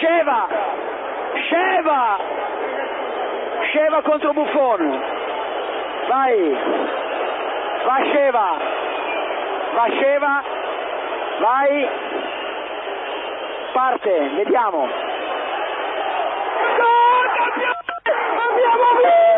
Sheva, Sheva, Sheva contro Buffon. Vai, va Sheva, va Sheva, vai, parte, vediamo. Abbiamo vinto!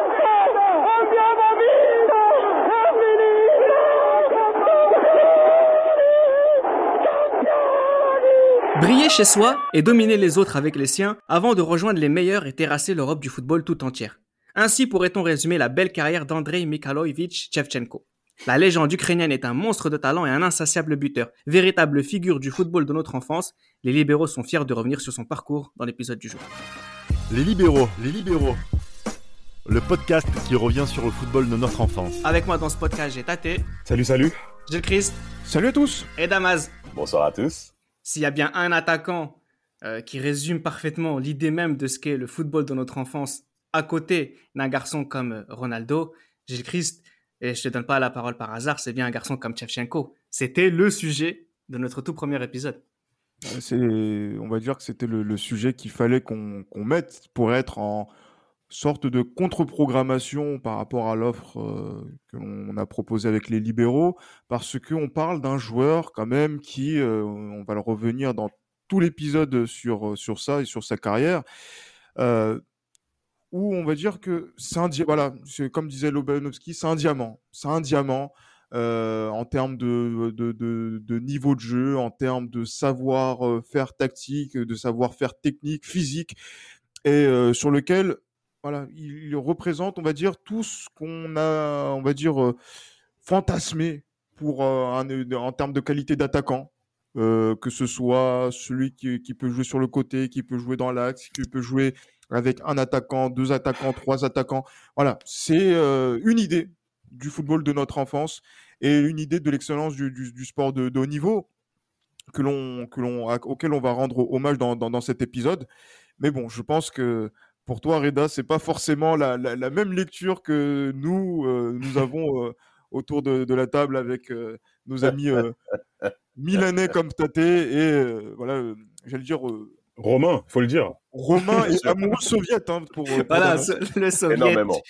Briller chez soi et dominer les autres avec les siens avant de rejoindre les meilleurs et terrasser l'Europe du football tout entière. Ainsi pourrait-on résumer la belle carrière d'Andrei Mikhailovich Shevchenko. La légende ukrainienne est un monstre de talent et un insatiable buteur. Véritable figure du football de notre enfance, les libéraux sont fiers de revenir sur son parcours dans l'épisode du jour. Les libéraux, les libéraux. Le podcast qui revient sur le football de notre enfance. Avec moi dans ce podcast, j'ai Tate, Salut, salut. Gilles Christ Salut à tous. et Damaz. Bonsoir à tous. S'il y a bien un attaquant euh, qui résume parfaitement l'idée même de ce qu'est le football de notre enfance à côté d'un garçon comme euh, Ronaldo, Gilles Christ, et je te donne pas la parole par hasard, c'est bien un garçon comme Shevchenko. C'était le sujet de notre tout premier épisode. On va dire que c'était le, sujet qu'il fallait qu'on mette pour être en sorte de contre-programmation par rapport à l'offre euh, que l'on a proposée avec les libéraux, parce qu'on parle d'un joueur quand même qui, euh, on va le revenir dans tout l'épisode sur, sur ça et sur sa carrière, euh, où on va dire que c'est un, voilà, comme disait Lobanovski, c'est un diamant, c'est un diamant. euh, en termes de, de, de, niveau de jeu, en termes de savoir-faire tactique, de savoir-faire technique, physique, et euh, sur lequel voilà, il représente, on va dire, tout ce qu'on a, on va dire, euh, fantasmé pour euh, un- en termes de qualité d'attaquant. Euh, que ce soit celui qui, peut jouer sur le côté, qui peut jouer dans l'axe, qui peut jouer avec un attaquant, deux attaquants, trois attaquants. Voilà, c'est euh, une idée du football de notre enfance et une idée de l'excellence du, sport de, haut niveau que l'on, que l'on, auquel on va rendre hommage dans, dans, dans cet épisode. Mais bon, je pense que pour toi, Reda, c'est pas forcément la, la, la même lecture que nous, euh, nous avons euh, autour de, de la table avec euh, nos amis milanais comme Tate et voilà, j'allais dire Romain, faut le dire. Romain et amoureux soviète hein, pour, pour Voilà, le soviet, Énormément.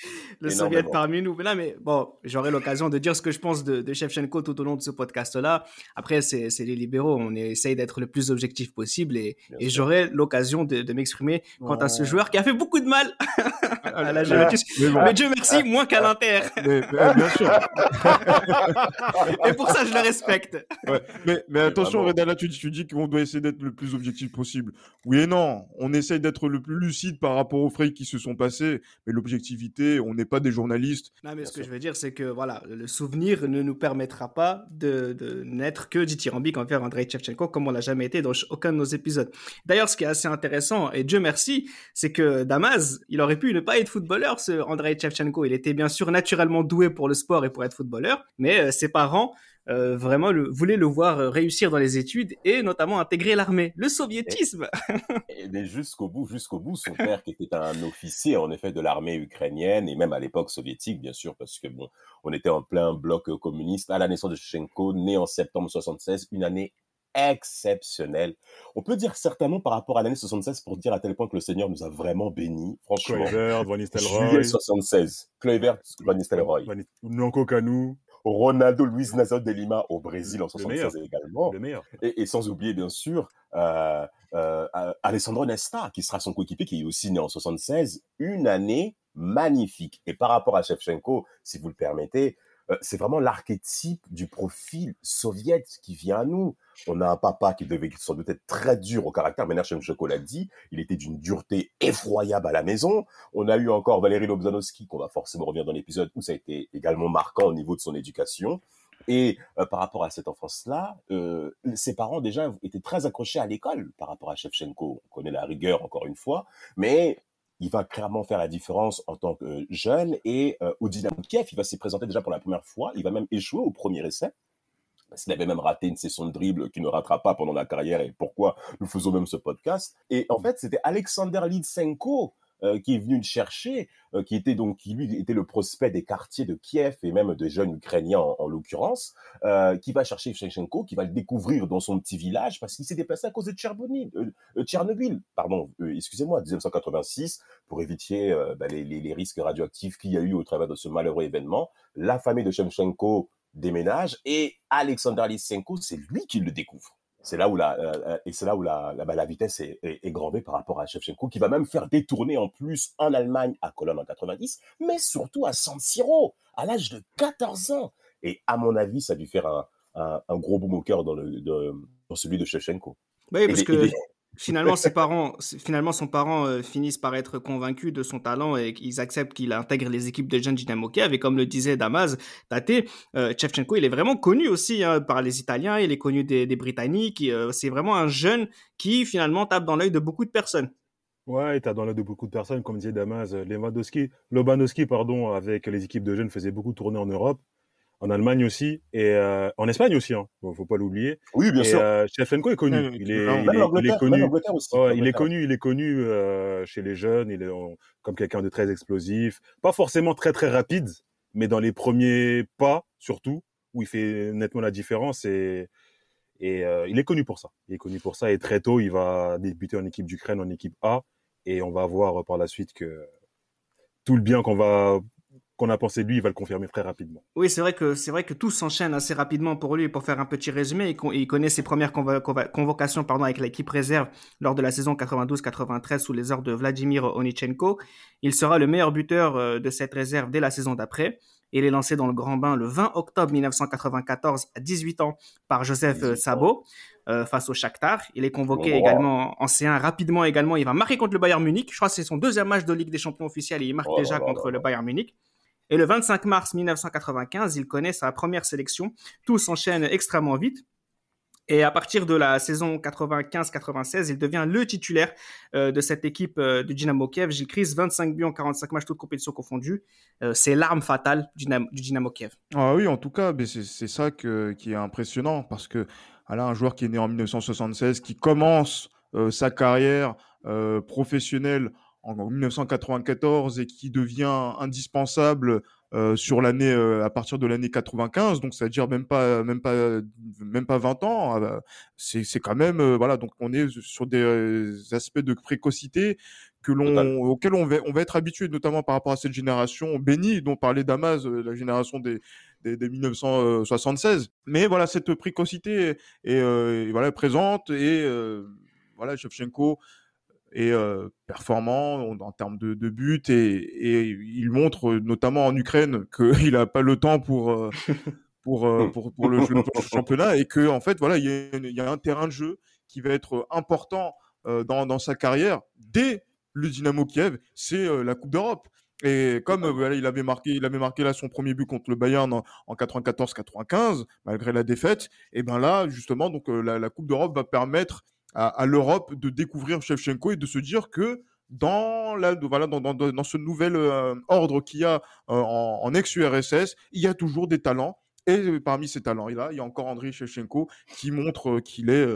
le Énormément. soviet parmi nous. Mais là, mais bon, j'aurai l'occasion de dire ce que je pense de, de Shevchenko tout au long de ce podcast-là. Après, c'est c'est les libéraux, on essaye d'être le plus objectif possible et, et j'aurai l'occasion de, de m'exprimer quant à ce joueur qui a fait beaucoup de mal à la Ah, Juventus. mais bon, Mais Dieu merci, moins qu'à l'Inter. mais- mais, ah, bien sûr. Et pour ça, je le respecte. Ouais, mais, mais attention, vraiment. Reda, là, tu, dis- tu dis qu'on doit essayer d'être le plus objectif possible. Oui et non, on d'être le plus lucide par rapport aux frais qui se sont passés, mais l'objectivité, on n'est pas des journalistes. Non, mais ce que je veux dire, c'est que voilà, le souvenir ne nous permettra pas de, de n'être que dithyrambique envers Andrei Shevchenko comme on l'a jamais été dans aucun de nos épisodes. D'ailleurs, ce qui est assez intéressant, et Dieu merci, c'est que Damas, il aurait pu ne pas être footballeur, ce Andrei Shevchenko. Il était bien sûr naturellement doué pour le sport et pour être footballeur, mais euh, ses parents euh, vraiment le, voulaient le voir euh, réussir dans les études et notamment intégrer l'armée, le soviétisme. Et jusqu'au bout, jusqu'au bout, son père qui était un officier en effet de l'armée ukrainienne et même à l'époque soviétique, bien sûr, parce que bon, on était en plein bloc euh, communiste à la naissance de Shevchenko, né en septembre 76, une année exceptionnelle. On peut dire certainement par rapport à l'année 76 pour dire à tel point que le Seigneur nous a vraiment bénis, franchement. Kluivert, Van Nistelrooy, Juillet 76, Kluivert, Van Nistelrooy, Van Ronaldo Luis Nazario de Lima au Brésil en Le 76 également. le meilleur. Et, et sans oublier, bien sûr, euh, euh, Alessandro Nesta, qui sera son coéquipier, qui est aussi né en 76. Une année magnifique. Et par rapport à Shevchenko, si vous le permettez, c'est vraiment l'archétype du profil soviète qui vient à nous. On a un papa qui devait sans doute être très dur au caractère, Shevchenko l'a dit, il était d'une dureté effroyable à la maison. On a eu encore Valérie Lobzanowski, qu'on va forcément revenir dans l'épisode, où ça a été également marquant au niveau de son éducation. Et euh, par rapport à cette enfance-là, euh, ses parents déjà étaient très accrochés à l'école par rapport à Shevchenko. On connaît la rigueur encore une fois, mais il va clairement faire la différence en tant que jeune. Et euh, au Dynamo de Kiev, il va s'y présenter déjà pour la première fois. Il va même échouer au premier essai. Parce qu'il avait même raté une session de dribble qu'il ne ratera pas pendant la carrière et pourquoi nous faisons même ce podcast. Et en fait, c'était Alexander Litsenko, euh, qui est venu le chercher, euh, qui était donc qui lui était le prospect des quartiers de Kiev et même des jeunes ukrainiens en, en l'occurrence, euh, qui va chercher Shevchenko, qui va le découvrir dans son petit village parce qu'il s'est déplacé à cause de Tchernobyl, Tchernobyl pardon, excusez-moi, 1986, pour éviter bah, les, les, les risques radioactifs qu'il y a eu au travers de ce malheureux événement. La famille de Shevchenko déménage et Alexander Lysenko, c'est lui qui le découvre. C'est là où la et c'est là où la la, la vitesse est, est, est grandée par rapport à Shevchenko qui va même faire détourner en plus en Allemagne à Cologne en 90, mais surtout à San Siro à l'âge de 14 ans. Et à mon avis, ça a dû faire un, un, un gros boom au cœur dans le de, dans celui de Shevchenko. Oui, parce Et- que et- finalement, ses parents, finalement, son parent euh, finissent par être convaincus de son talent et qu'ils acceptent qu'il intègre les équipes de jeunes Dynamo. Et comme le disait Damas, Tate, euh, Shevchenko, il est vraiment connu aussi hein, par les Italiens, il est connu des, Britanniques. euh, c'est vraiment un jeune qui finalement tape dans l'œil de beaucoup de personnes. Ouais, t'as dans l'œil de beaucoup de personnes, comme disait Damas, euh, Lewandowski, Lobanowski, pardon, avec les équipes de jeunes, faisait beaucoup tourner en Europe, en Allemagne aussi, et euh, en Espagne aussi, hein. Bon, faut pas l'oublier. Oui, bien et sûr. euh, Shevchenko est connu. Il est, il il connu. l'Angleterre aussi. Ouais, il est connu, il est connu euh, chez les jeunes, il est en- comme quelqu'un de très explosif, pas forcément très très rapide, mais dans les premiers pas surtout, où il fait nettement la différence et, et euh, il est connu pour ça. Il est connu pour ça et très tôt il va débuter en équipe d'Ukraine, en équipe A, et on va voir par la suite que tout le bien qu'on va qu'on a pensé de lui, il va le confirmer très rapidement. Oui, c'est vrai que c'est vrai que tout s'enchaîne assez rapidement pour lui. Pour faire un petit résumé, il, con- il connaît ses premières convo- convo- convocations pardon, avec l'équipe réserve lors de la saison 92-93 sous les ordres de Vladimir Onichenko. Il sera le meilleur buteur euh, de cette réserve dès la saison d'après. Il est lancé dans le grand bain le 20 octobre 1994 à 18 ans par Joseph euh, 18 ans. Sabo euh, face au Shakhtar. Il est convoqué Oh. également en C1 rapidement également. Il va marquer contre le Bayern Munich. Je crois que c'est son deuxième match de Ligue des Champions officiel et il marque Oh déjà là contre là le. Bayern Munich. Et le 25 mars 1995, il connaît sa première sélection. Tout s'enchaîne extrêmement vite. Et à partir de la saison 95-96, il devient le titulaire euh, de cette équipe euh, du Dynamo Kiev. Gilles Chris, 25 buts en 45 matchs, toutes compétitions confondues. Euh, c'est l'arme fatale du Dynamo, Kiev. Ah oui, en tout cas, c'est ça qui est impressionnant parce que voilà, un joueur qui est né en 1976, qui commence sa carrière professionnelle en, en 1994 et qui devient indispensable euh, sur l'année euh, à partir de l'année 95, donc c'est-à-dire même pas même pas même pas 20 ans. euh, c'est quand même euh, voilà, donc on est sur des aspects de précocité que l'on auxquels on va on va être habitué, notamment par rapport à cette génération bénie dont parlait Damas, la génération des des, des 1976. Mais voilà, cette précocité est, est, est, voilà, présente et voilà, Shevchenko euh, performant en, termes de, de buts et, et il montre notamment en Ukraine qu'il n'a pas le temps pour, euh, pour, euh, pour, pour, le, le championnat et que en fait voilà il y, a, il y a un terrain de jeu qui va être important dans, dans sa carrière dès le Dynamo Kiev, c'est la Coupe d'Europe. Et comme euh, voilà, il avait marqué, il avait marqué là son premier but contre le Bayern en, en 94-95, malgré la défaite, et ben là justement donc euh, la, la Coupe d'Europe va permettre à, l'Europe de découvrir Shevchenko et de se dire que dans, la, voilà, dans, ce nouvel euh, ordre qu'il y a euh, en, ex-URSS, il y a toujours des talents. Et parmi ces talents-là, il y a encore Andriy Shevchenko qui montre euh, qu'il est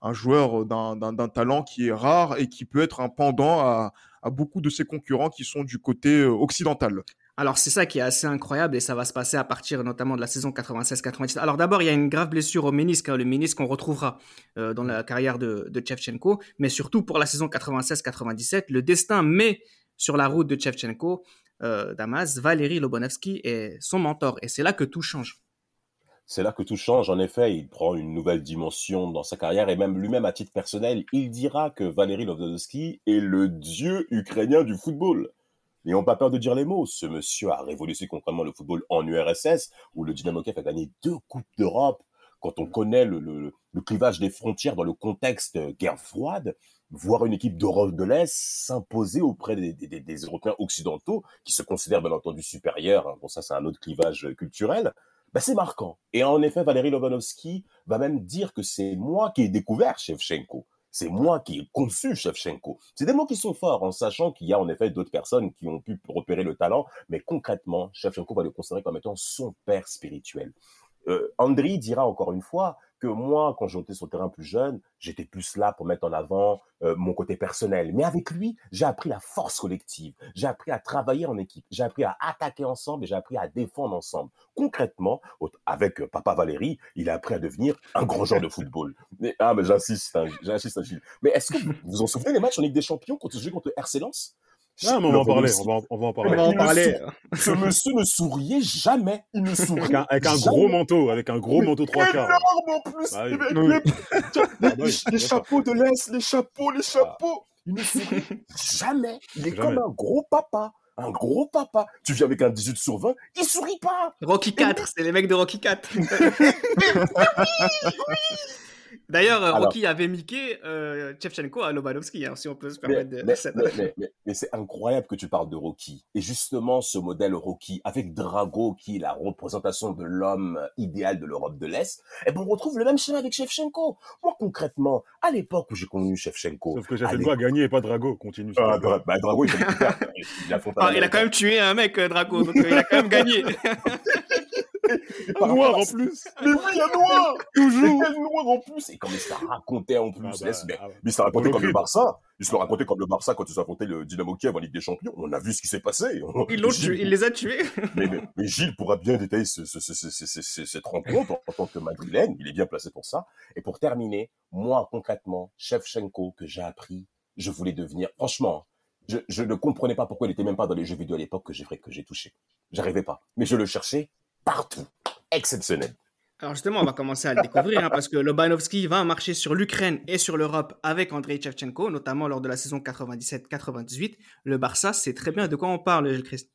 un joueur d'un talent qui est rare et qui peut être un pendant à, beaucoup de ses concurrents qui sont du côté occidental. Alors c'est ça qui est assez incroyable et ça va se passer à partir notamment de la saison 96-97. Alors d'abord il y a une grave blessure au ménisque, hein, le ménisque qu'on retrouvera euh, dans la carrière de, de Shevchenko, mais surtout pour la saison 96-97, le destin met sur la route de Shevchenko, euh, Damas, Valérie Lobanovski est son mentor et c'est là que tout change. C'est là que tout change. En effet, il prend une nouvelle dimension dans sa carrière et même lui-même à titre personnel, il dira que Valéry Lobanovski est le dieu ukrainien du football. N'ayons pas peur de dire les mots. Ce monsieur a révolutionné concrètement le football en URSS, où le Dynamo Kiev a gagné deux Coupes d'Europe. Quand on connaît le, le, le, clivage des frontières dans le contexte guerre froide, voir une équipe d'Europe de l'Est s'imposer auprès des, des, des, Européens occidentaux, qui se considèrent bien entendu supérieurs, bon ça c'est un autre clivage culturel, ben, c'est marquant. Et en effet, Valérie Lobanovski va même dire que c'est moi qui ai découvert Shevchenko. C'est moi qui ai conçu Shevchenko. C'est des mots qui sont forts, en sachant qu'il y a en effet d'autres personnes qui ont pu repérer le talent, mais concrètement, Shevchenko va le considérer comme étant son père spirituel. Euh, Andri dira encore une fois que moi, quand j'étais sur le terrain plus jeune, j'étais plus là pour mettre en avant euh, mon côté personnel. Mais avec lui, j'ai appris la force collective, j'ai appris à travailler en équipe, j'ai appris à attaquer ensemble et j'ai appris à défendre ensemble. Concrètement, avec euh, Papa Valérie, il a appris à devenir un grand joueur de football. Mais, ah, mais j'insiste, hein, j'insiste, hein, Gilles. Mais est-ce que vous vous en souvenez des matchs en Ligue des Champions quand on jouait contre RC Lens? Ah, mais on va en parler, on va, en- on va en On parler. va en il ne parler. Ce monsieur ne souriait jamais. Il ne souriait Avec un, avec un gros manteau, avec un gros manteau trois quarts. Énorme en plus. Ah oui. Oui. les, oui, chapeaux de l'Est, les chapeaux, les chapeaux. Il ne sourit jamais. Il est Jamais. comme un gros papa. Un gros papa. Tu viens avec un 18 sur 20, il sourit pas. Rocky 4, c'est les mecs de Rocky 4. D'ailleurs, euh, Alors- Rocky avait miqué euh, Shevchenko à Lobanovski, hein, si on peut se Mais, permettre de... mais- cette- mais- mais- mais- mais c'est incroyable que tu parles de Rocky. Et justement, ce modèle Rocky, avec Drago, qui est la représentation de l'homme idéal de l'Europe de l'Est, eh ben, on retrouve le même schéma avec Shevchenko. Moi, concrètement, à l'époque où j'ai connu Shevchenko, Sauf que à Shevchenko a gagné et pas Drago. Continue. Ah. Dra- bah, Drago, il a Ah, il a quand même tué un mec, euh, Draco, donc euh, il a quand même gagné. Noir en plus. Mais oui, un noir Toujours Un noir en plus Et comme il se la racontait en plus, Ah bah, laisse- mais, ah, mais il se la racontait comme le. Barça. Il se le racontait comme le Barça quand ils affrontaient le Dynamo Kiev en Ligue des Champions. On a vu ce qui s'est passé. Ils l'ont tué, il les a tués. Mais, mais- mais Gilles pourra bien détailler ce- ce- ce- ce- ce- ce- ce- cette rencontre en, en tant que madrilène. Il est bien placé pour ça. Et pour terminer, moi, concrètement, Shevchenko, que j'ai appris, je voulais devenir, franchement, je, je ne comprenais pas pourquoi il était même pas dans les jeux vidéo à l'époque que j'ai que j'ai touché. J'arrivais pas. Mais je le cherchais partout. Exceptionnel. Alors justement, on va commencer à le découvrir, hein, parce que Lobanovski va marcher sur l'Ukraine et sur l'Europe avec Andrei Shevchenko, notamment lors de la saison 97-98. Le Barça sait très bien de quoi on parle, Gilles Christ.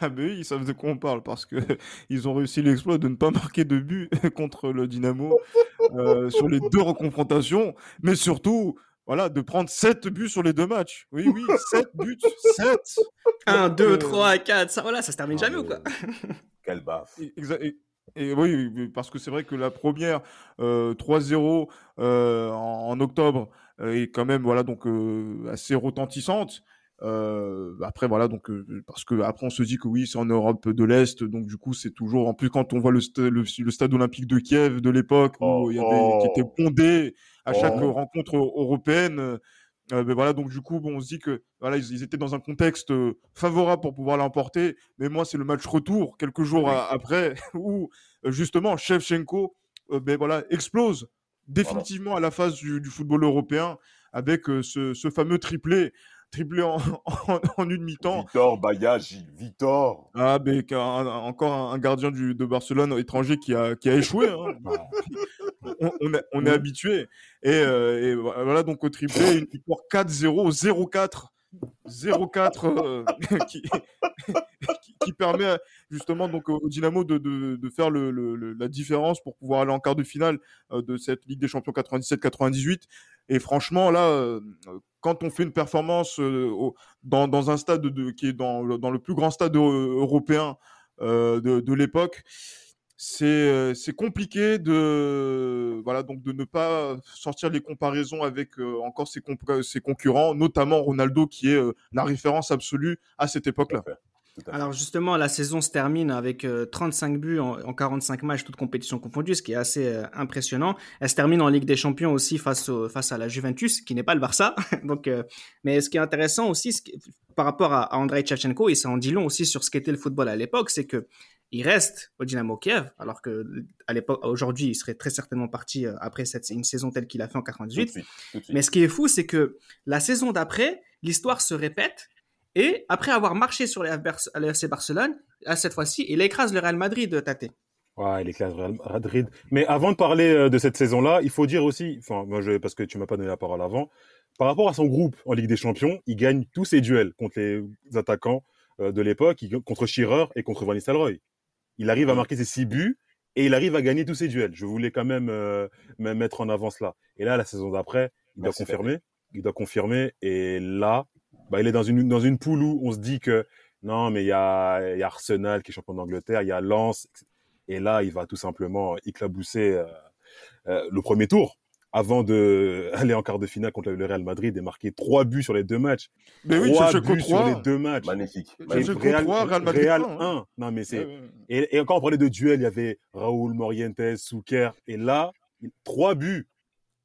Ah ben oui, ils savent de quoi on parle parce que ils ont réussi l'exploit de ne pas marquer de but contre le Dynamo euh, sur les deux reconfrontations, mais surtout, voilà, de prendre 7 buts sur les deux matchs. Oui, oui, 7 buts, 7 1, Donc, 2, euh, 3, 4, ça, voilà, ça se termine Ah, jamais ou quoi? Quel baffe. Et, et- et oui, oui, parce que c'est vrai que la première euh, 3-0 euh, en, en octobre euh, est quand même voilà donc euh, assez retentissante. Euh, après voilà donc euh, parce que après on se dit que oui c'est en Europe de l'Est donc du coup c'est toujours en plus quand on voit le, sta- le, le stade olympique de Kiev de l'époque où Oh, il y avait qui était oh. bondé à chaque Oh. rencontre européenne euh, ben voilà, donc du coup, bon, on se dit que voilà, ils, ils étaient dans un contexte euh, favorable pour pouvoir l'emporter. Mais moi, c'est le match retour quelques jours Oui. après où justement Shevchenko, ben voilà, explose définitivement à la phase du, du football européen avec ce, ce fameux triplé, triplé en, en, en une mi-temps. Victor Baya, Gilles, Victor. Ah, ben un- encore un, gardien du, de Barcelone étranger qui a, qui a échoué. hein. on, on est, on est habitué. Et, euh, et voilà, donc au triplé, une victoire 4-0, 0-4. 0-4 euh, qui, qui, qui permet justement donc au Dynamo de, de, de faire le, le- le- la différence pour pouvoir aller en quart de finale euh, de cette Ligue des Champions 97-98. Et franchement, là, euh, quand on fait une performance euh, dans, dans un stade de, qui est dans le, dans le plus grand stade euh, européen euh, de, de l'époque, c'est compliqué de voilà donc de ne pas sortir les comparaisons avec euh, encore ses, ses concurrents, notamment Ronaldo qui est la référence absolue à cette époque-là. Tout à fait. Alors justement, la saison se termine avec euh, 35 buts en, en 45 matchs, toutes compétitions confondues, ce qui est assez euh, impressionnant. Elle se termine en Ligue des Champions aussi face, au- face à la Juventus, qui n'est pas le Barça. Donc, euh, mais ce qui est intéressant aussi, ce qui- par rapport à, à Andrei Shevchenko, et ça en dit long aussi sur ce qu'était le football à l'époque, c'est que il reste au Dynamo Kiev, alors que à l'époque, aujourd'hui, il serait très certainement parti euh, après cette, une saison telle qu'il a fait en Tout de 98. suite, tout de suite. Mais ce qui est fou, c'est que la saison d'après, l'histoire se répète. Et après avoir marché sur les FC le FC Barcelone, à cette fois-ci, il écrase le Real Madrid de Tate. Ouais, les classes Real Madrid. Mais avant de parler euh, de cette saison-là, il faut dire aussi, enfin, moi, je, parce que tu m'as pas donné la parole avant, par rapport à son groupe en Ligue des Champions, il gagne tous ses duels contre les attaquants euh, de l'époque, il- contre Shearer et contre Van Nistelrooy. Il arrive à marquer ses six buts et il arrive à gagner tous ses duels. Je voulais quand même euh, me mettre en avant cela. Et là, la saison d'après, il doit confirmer. Il doit confirmer. Et là, bah, il est dans une, dans une poule où on se dit que non, mais il y a, il y a Arsenal qui est champion d'Angleterre, il y a Lens. Et là, il va tout simplement éclabousser euh, euh, le premier tour. avant de aller en quart de finale contre le Real Madrid et marquer trois buts sur les deux matchs. Mais oui, trois buts sur 3. les deux matchs. Magnifique. C'est magnifique. Real Madrid Real un, 1. Non, mais c'est. Ouais, ouais. Et, et quand on parlait de duel, il y avait Raoul, Morientes, Souker. Et là, trois buts.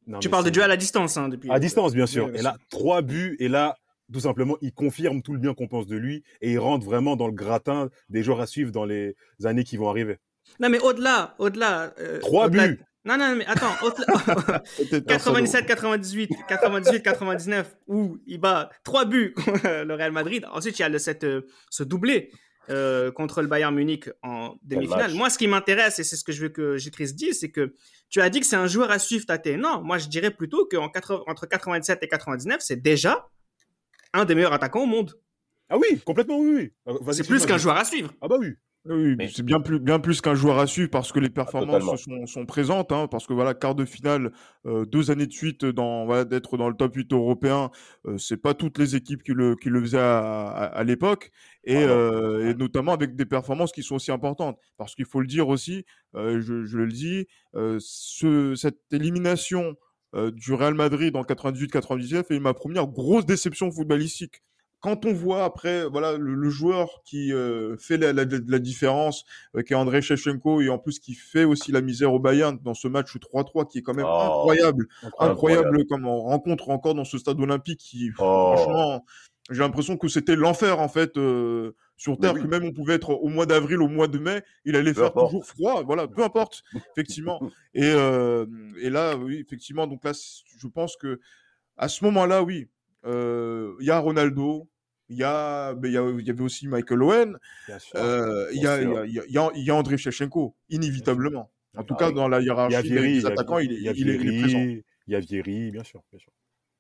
Non, Tu parles de duel à distance, hein, depuis. À distance, bien sûr. Et là, trois buts. Et là, tout simplement, il confirme tout le bien qu'on pense de lui. Et il rentre vraiment dans le gratin des joueurs à suivre dans les années qui vont arriver. Non, mais au-delà, au-delà. euh, Trois buts. Non, non, mais attends, au-delà- Peut-être un salaud. 97, 98, 98, 99, où il bat trois buts contre le Real Madrid. Ensuite, il y a le, cette, euh, ce doublé euh, contre le Bayern Munich en demi-finale. Moi, ce qui m'intéresse, et c'est ce que je veux que Gilles dise, c'est que tu as dit que c'est un joueur à suivre, Tate. Non, moi, je dirais plutôt qu'entre 97 et 99, c'est déjà un des meilleurs attaquants au monde. Ah oui, complètement, oui. oui. Vas-y, C'est plus qu'un joueur à suivre. Ah bah oui. Oui, Mais- c'est bien plus, bien plus qu'un joueur à suivre parce que les performances sont, sont présentes. Hein, parce que voilà, quart de finale, euh, deux années de suite dans, voilà, d'être dans le top 8 européen, euh, c'est pas toutes les équipes qui le, qui le faisaient à, à, à l'époque. Et, Ah euh, et notamment avec des performances qui sont aussi importantes. Parce qu'il faut le dire aussi, euh, je, je le dis, euh, ce, cette élimination euh, du Real Madrid en 98-99 est ma première grosse déception footballistique quand on voit après voilà le, le joueur qui euh, fait la, la, la différence, euh, qui est André Shevchenko et en plus qui fait aussi la misère au Bayern dans ce match 3-3 qui est quand même Oh. incroyable, incroyable, Incroyable. comme on rencontre encore dans ce stade olympique qui Oh. franchement j'ai l'impression que c'était l'enfer en fait euh, sur terre oui. que même on pouvait être au mois d'avril au mois de mai il allait Peu faire importe. toujours froid voilà peu importe effectivement et euh, et là oui effectivement donc là je pense que à ce moment-là oui euh, il y a Ronaldo il y a ben, il y, il avait aussi Michael Owen sûr. euh, il y il y a il y a- il y a- il y a André Shevchenko inévitablement en tout Ah cas oui. dans la Il hiérarchie des, il attaquants il est, il il il présent il y a Vieri, bien sûr, bien sûr.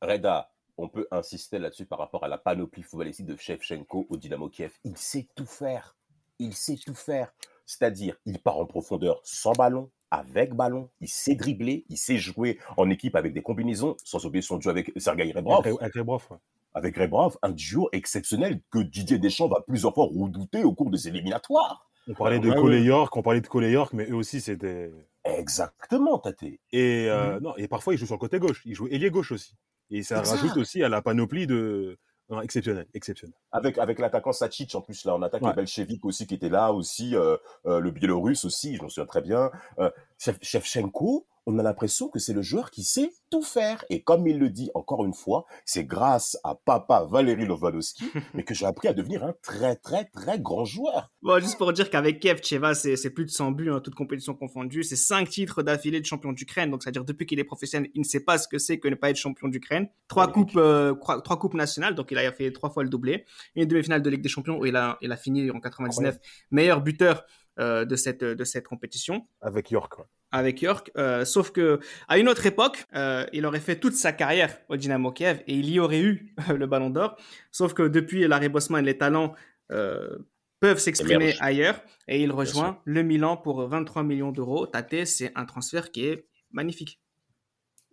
Reda, on peut insister là-dessus par rapport à la panoplie footballistique de Shevchenko au Dynamo Kiev. Il sait tout faire. Il sait tout faire. C'est-à-dire, il part en profondeur sans ballon, avec ballon. Il sait dribbler. Il sait jouer en équipe avec des combinaisons, sans oublier son duo avec Sergei Rebrov. Avec, Rebrov, ouais. Avec Rebrov, un duo exceptionnel que Didier Deschamps va plusieurs fois redouter au cours des éliminatoires. On parlait de Ouais, Cole ouais. York, on parlait de Cole York, mais eux aussi c'était. Exactement, Tate. Et euh, non, et parfois il joue sur le côté gauche, il joue ailier gauche aussi. Et ça rajoute aussi à la panoplie de non, exceptionnel, exceptionnel. Avec, avec l'attaquant Sachic en plus, là, on attaque Ouais. le Belchevik aussi qui était là aussi, euh, euh, le Biélorusse aussi, je m'en souviens très bien. Euh, Shev- Shevchenko, on a l'impression que c'est le joueur qui sait tout faire. Et comme il le dit encore une fois, c'est grâce à papa Valéry Lewandowski, mais que j'ai appris à devenir un très très très grand joueur. Bon, juste pour dire qu'avec Kev, Cheva, c'est plus de 100 buts, hein, toutes compétitions confondues. C'est 5 titres d'affilée de champion d'Ukraine. Donc, c'est-à-dire, depuis qu'il est professionnel, il ne sait pas ce que c'est que ne pas être champion d'Ukraine. Trois coupes, euh, trois, coupes nationales. Donc, il a fait trois fois le doublé. Une demi-finale de Ligue des Champions où il a, il a fini en 99 meilleur buteur euh, de, cette, de cette compétition Avec York. ouais. Avec York. Euh, sauf que à une autre époque, euh, il aurait fait toute sa carrière au Dynamo Kiev et il y aurait eu le Ballon d'Or. Sauf que depuis Larry Bosman, les talents euh, peuvent s'exprimer ailleurs et il rejoint le Milan pour 23 millions d'euros. Tate, c'est un transfert qui est magnifique.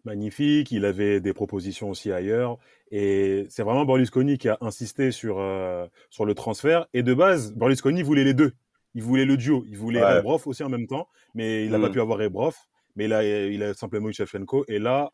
magnifique. Il avait des propositions aussi ailleurs. Et c'est vraiment Berlusconi qui a insisté sur, euh, sur le transfert. Et de base, Berlusconi voulait les deux. Il voulait le duo. Il voulait Ouais. Aussi en même temps. Mais il n'a Mm. pas pu avoir Rebrov. Mais a, il a simplement eu Shevchenko. Et là,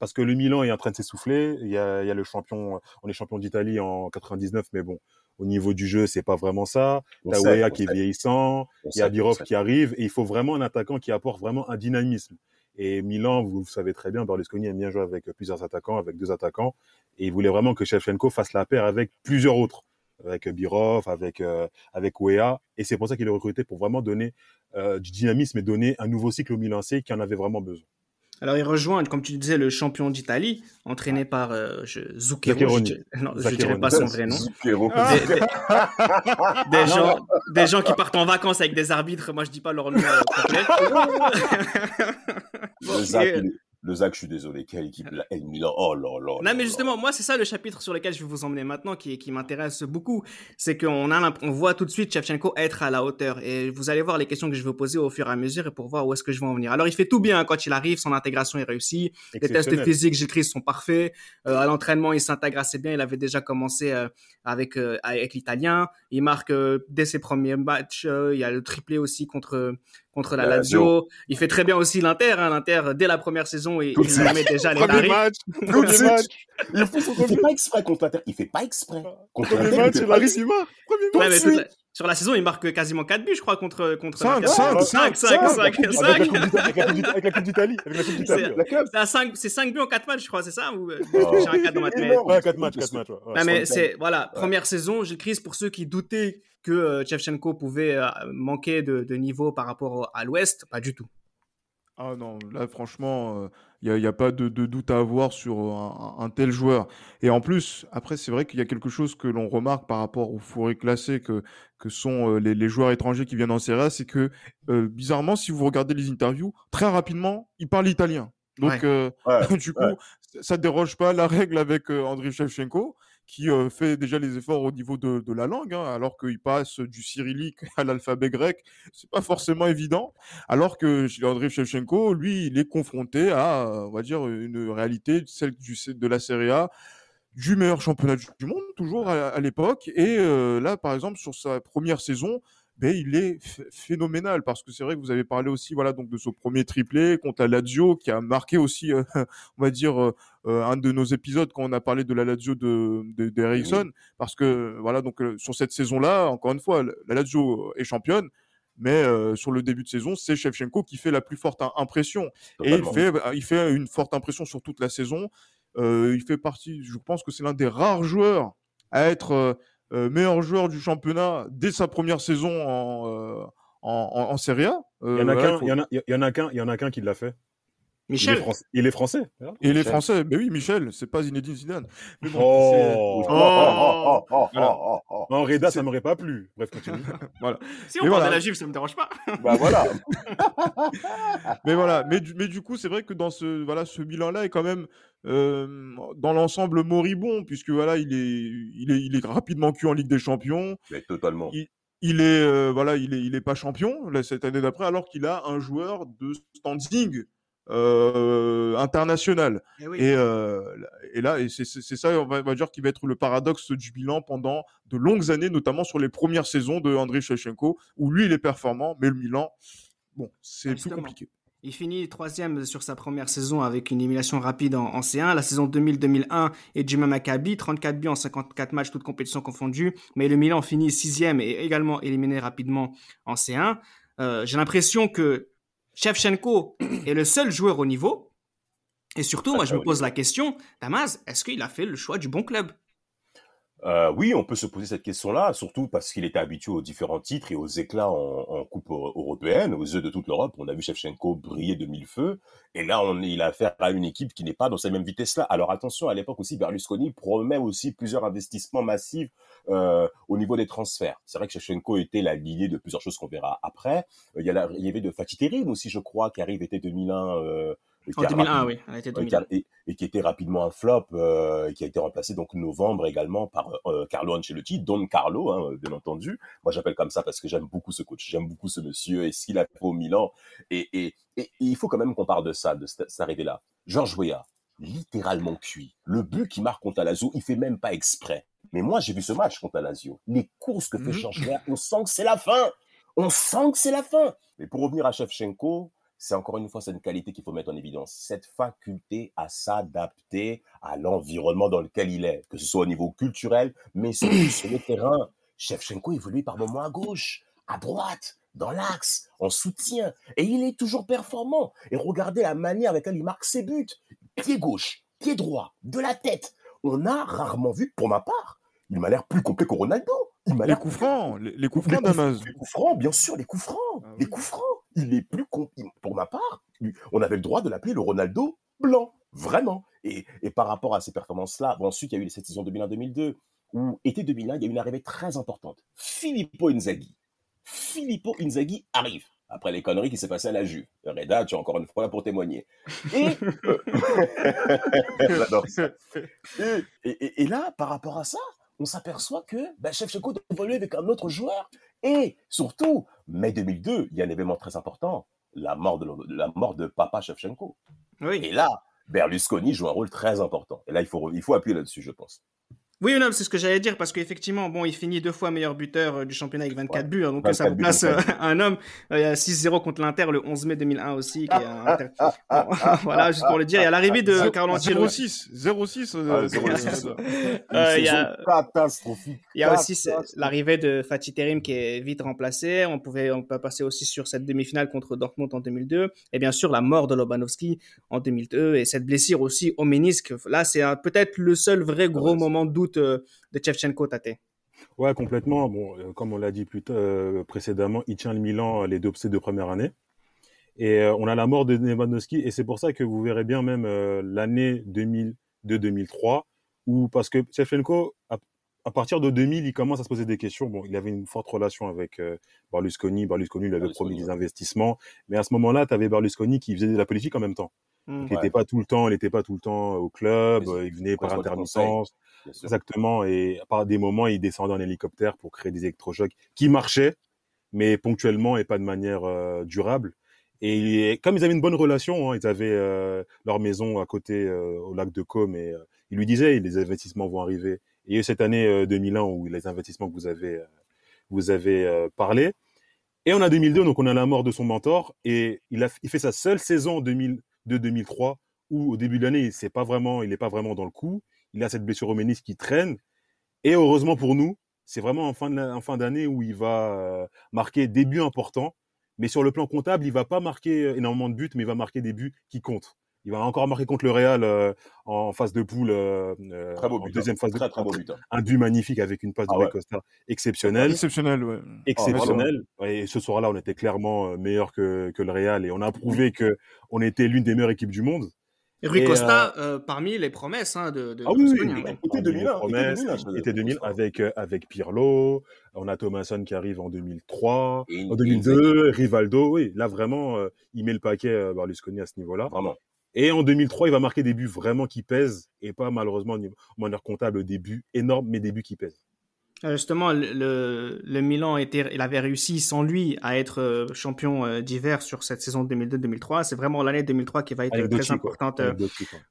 parce que le Milan est en train de s'essouffler, il y a, il y a le champion, on est champion d'Italie en 99, mais bon, au niveau du jeu, c'est pas vraiment ça. Sait, on qui est vieillissant. Il y a Birov qui arrive et il faut vraiment un attaquant qui apporte vraiment un dynamisme. Et Milan, vous savez très bien, Berlusconi aime bien jouer avec plusieurs attaquants, avec deux attaquants. Et il voulait vraiment que Shevchenko fasse la paire avec plusieurs autres, avec Birov, avec, euh, avec Weah. Et c'est pour ça qu'il est recruté pour vraiment donner euh, du dynamisme et donner un nouveau cycle au Milan C qui en avait vraiment besoin. Alors, il rejoint, comme tu disais, le champion d'Italie, entraîné par euh, je, Zucchero. Zaccheroni. Je, non, je Zaccheroni. dirais pas son vrai nom. Zucchero. Ah. Des, des- des gens, des gens qui partent en vacances avec des arbitres, moi je dis pas leur nom euh, complet. Le Zach, je suis désolé, quelle équipe là El Milan, oh là là. Non, mais justement, moi, c'est ça le chapitre sur lequel je vais vous emmener maintenant qui, qui m'intéresse beaucoup. C'est qu'on a, l'imp- on voit tout de suite Shevchenko être à la hauteur. Et vous allez voir les questions que je vais vous poser au fur et à mesure et pour voir où est-ce que je vais en venir. Alors, il fait tout bien quand il arrive, son intégration est réussie. Les tests physiques, Christ, sont parfaits. Euh, à l'entraînement, il s'intègre assez bien. Il avait déjà commencé euh, avec, euh, avec l'italien. Il marque euh, dès ses premiers matchs. euh, il y a le triplé aussi contre, contre la La Lazio. Il fait très bien aussi l'Inter. Hein. L'Inter, dès la première saison, il, il met déjà les paris. match, premier match, Il fait, il fait pas exprès contre l'Inter. Il fait pas exprès. Contre premier l'Inter, il match. Premier match. Sur la saison, il marque quasiment 4 buts, je crois, contre contre Cinq, l'Inter. cinq, cinq, cinq, cinq, cinq. cinq, Avec la. Coupe d'Italie. Avec la Coupe d'Italie. C'est- La Cup. C'est à cinq- c'est 5 buts en 4 matchs, je crois, c'est ça ou... euh, Oh. J'ai un 4 dans ma tête. Ouais, 4 matchs, 4 matchs. Non, mais c'est voilà, première saison, Gilles Christ, pour ceux qui doutaient que euh, Shevchenko pouvait euh, manquer de, niveau par rapport à l'Ouest, pas du tout. Ah non, là franchement, il n'y a, pas de, de doute à avoir sur euh, un, un tel joueur. Et en plus, après, c'est vrai qu'il y a quelque chose que l'on remarque par rapport aux fourrés classés que, que sont euh, les, les joueurs étrangers qui viennent en Serie A, c'est que euh, bizarrement, si vous regardez les interviews, très rapidement, ils parlent italien. Donc, Ouais. euh, Ouais. du coup, ouais. ça ne déroge pas à la règle avec Andriy Shevchenko, qui euh, fait déjà les efforts au niveau de, de la langue, hein, alors qu'il passe du cyrillique à l'alphabet grec. C'est pas forcément évident. Alors que Andriy Shevchenko, lui, il est confronté à, on va dire, une réalité, celle du, de la Serie A, du meilleur championnat du du monde, toujours à, à l'époque. Et euh, là, par exemple, sur sa première saison, ben, il est ph- phénoménal parce que c'est vrai que vous avez parlé aussi voilà donc de son premier triplé contre la Lazio qui a marqué aussi euh, on va dire euh, euh, un de nos épisodes quand on a parlé de la Lazio de de- d'Eriksson parce que voilà donc euh, sur cette saison là encore une fois la Lazio est championne mais sur le début de saison c'est Shevchenko qui fait la plus forte im- impression. Et il fait, bah, il fait une forte impression sur toute la saison. Il fait partie, je pense que c'est l'un des rares joueurs à être meilleur joueur du championnat dès sa première saison en, euh, en, en, en Serie A. Euh, Il y en a voilà, qu'un, faut- il y en a, il y en a qu'un, il y en a qu'un qui l'a fait. Il est, Michel français. il est français. Les Michel. Français, mais oui, Michel, c'est pas Zinedine Zidane. Mais bon, Oh. Oh, oh, oh, oh, Voilà. oh, oh. Non, Reda, ça m'aurait pas plu. Bref, continue. Si on Mais parle voilà. de la Juve, ça me dérange pas. Bah voilà. mais voilà, mais du, mais du coup, c'est vrai que dans ce voilà, ce bilan-là est quand même euh, dans l'ensemble moribond puisque voilà, il est, il est, il est rapidement cuit en Ligue des Champions. Mais totalement. Il- il est euh, voilà il est il est pas champion là, cette année d'après alors qu'il a un joueur de standing euh, international Eh oui. et, euh, et là et c'est ça on va, dire qui va être le paradoxe du bilan pendant de longues années notamment sur les premières saisons de Andriy Shevchenko où lui il est performant mais le Milan bon c'est plus Justement. compliqué Il finit troisième sur sa première saison avec une élimination rapide en, en C1. La saison 2000-2001 est du même acabit, 34 buts en 54 matchs, toutes compétitions confondues. Mais le Milan finit sixième et également éliminé rapidement en C1. Euh, J'ai l'impression que Shevchenko est le seul joueur au niveau. Et surtout, moi, je me pose la question, Damas, est-ce qu'il a fait le choix du bon club? Euh, oui, on peut se poser cette question-là, surtout parce qu'il était habitué aux différents titres et aux éclats en, Coupe euro- européenne, aux yeux de toute l'Europe. On a vu Shevchenko briller de mille feux. Et là, on, il a affaire à une équipe qui n'est pas dans cette même vitesse-là. Alors attention, à l'époque aussi, Berlusconi promet aussi plusieurs investissements massifs euh, au niveau des transferts. C'est vrai que Shevchenko était la lignée de plusieurs choses qu'on verra après. Euh, Il y, avait de Fatih Terim aussi, je crois, qui arrive, était 2001. Euh, qui En a 2001, rapidement- oui. Elle a été euh, 2001. qui a- et, et qui était rapidement un flop, euh, et qui a été remplacé donc novembre également par euh, Carlo Ancelotti, Don Carlo, hein, bien entendu. Moi, j'appelle comme ça parce que j'aime beaucoup ce coach, j'aime beaucoup ce monsieur et ce qu'il a fait au Milan. Et, et, il faut quand même qu'on parle de ça, de cette arrivée-là. Georges Weah, littéralement cuit. Le but qu'il marque contre la Lazio, il fait même pas exprès. Mais moi, j'ai vu ce match contre la Lazio. Les courses que fait Mhm. Georges Weah, on sent que c'est la fin. On sent que c'est la fin. Mais pour revenir à Shevchenko, c'est encore une fois cette qualité qu'il faut mettre en évidence. Cette faculté à s'adapter à l'environnement dans lequel il est, que ce soit au niveau culturel, mais surtout sur le terrain. Shevchenko évolue par moments à gauche, à droite, dans l'axe, en soutien. Et il est toujours performant. Et regardez la manière avec laquelle il marque ses buts. Pied gauche, pied droit, de la tête. On a rarement vu, pour ma part, il m'a l'air plus complet que Ronaldo. Il m'a les l'air coups francs les, les coups les francs coups- les coups francs, bien sûr, les coups francs. Ah Les coups francs. Il est plus Pour ma part, on avait le droit de l'appeler le Ronaldo blanc. Vraiment. Et, et par rapport à ces performances-là, ensuite, il y a eu cette saison 2001-2002, où, été 2001, il y a eu une arrivée très importante. Filippo Inzaghi. Filippo Inzaghi arrive. Après les conneries qui s'est passées à la Juve. Reda, tu es encore une fois là pour témoigner. Et, euh, et là, par rapport à ça, on s'aperçoit que ben, Shevchenko doit évoluer avec un autre joueur. Et surtout, mai 2002, il y a un événement très important, la mort de, la mort de Papa Shevchenko. Oui. Et là, Berlusconi joue un rôle très important. Et là, il faut, il faut appuyer là-dessus, je pense. Oui, non, c'est ce que j'allais dire parce qu'effectivement, bon, il finit deux fois meilleur buteur euh, du championnat avec 24 Ouais, buts, hein, donc 24 ça vous place euh, un homme. Euh, Il y a 6-0 contre l'Inter le 11 mai 2001 aussi. Qui est un Inter- Bon, voilà, juste pour le dire, il y a l'arrivée de Carlo Ancelotti. 06, 06. euh, Ah, euh, 06. euh, il y Une a- catastrophique. Il y a aussi l'arrivée de Fatih Terim qui est vite remplacé. On pouvait, on peut passer aussi sur cette demi-finale contre Dortmund en 2002. Et bien sûr, la mort de Lobanovski en 2002 et cette blessure aussi au ménisque. Là, c'est peut-être le seul vrai gros ouais, moment de doute euh, de Chevchenko Tate. Ouais, complètement. Bon, euh, comme on l'a dit plus tôt, euh, précédemment, il tient le Milan les deux, ces deux premières années. Et euh, on a la mort de Lewandowski, et c'est pour ça que vous verrez bien même euh, l'année 2002-2003, où parce que Shevchenko, à, à partir de 2000, il commence à se poser des questions. Bon, il avait une forte relation avec euh, Berlusconi. Berlusconi lui avait Berlusconi, promis des investissements, mais à ce moment-là, tu avais Berlusconi qui faisait de la politique en même temps. Mm. Il n'était pas tout le temps, il n'était pas tout le temps au club, il venait par intermittence. Exactement. Et par des moments, il descendait en hélicoptère pour créer des électrochocs qui marchaient, mais ponctuellement et pas de manière euh, durable. Et comme ils avaient une bonne relation, hein, ils avaient euh, leur maison à côté euh, au lac de Côme et euh, il lui disait les investissements vont arriver. Et il y a eu cette année euh, 2001 où les investissements que vous avez, vous avez parlé. Et on a 2002, donc on a la mort de son mentor et il fait sa seule saison 2002-2003 où au début de l'année, il n'est pas vraiment, il est pas vraiment dans le coup. Il a cette blessure au ménisque qui traîne. Et heureusement pour nous, c'est vraiment en fin de la- en fin d'année où il va euh, marquer des buts importants. Mais sur le plan comptable, il va pas marquer euh, énormément de buts, mais il va marquer des buts qui comptent. Il va encore marquer contre le Real euh, en phase de poule, euh, Très beau en but. deuxième phase de Très, très beau but. hein. un but magnifique avec une passe de Ah ouais. Rui Costa exceptionnelle Exceptionnel, ouais. exceptionnel. Et ce soir-là, on était clairement meilleur que, que le Real et on a prouvé que on était l'une des meilleures équipes du monde. Et Rui Et, Costa, euh, parmi les promesses hein, de, de Ah oui, oui, Berlusconi, oui, hein. Été Parmi 2001, les été promesses, 2001, je veux dire, été 2000 Costa. avec euh, avec Pirlo, on a Thomasson qui arrive en 2003, Et- en et 2002, Rivaldo, oui, là vraiment euh, il met le paquet euh, Berlusconi à ce niveau-là. Vraiment. Et en 2003, il va marquer des buts vraiment qui pèsent et pas malheureusement en manière comptable des buts énormes mais des buts qui pèsent. Euh, Justement, le, le, le Milan était, il avait réussi sans lui à être euh, champion euh, d'hiver sur cette saison 2002-2003. C'est vraiment l'année 2003 qui va être Avec très importante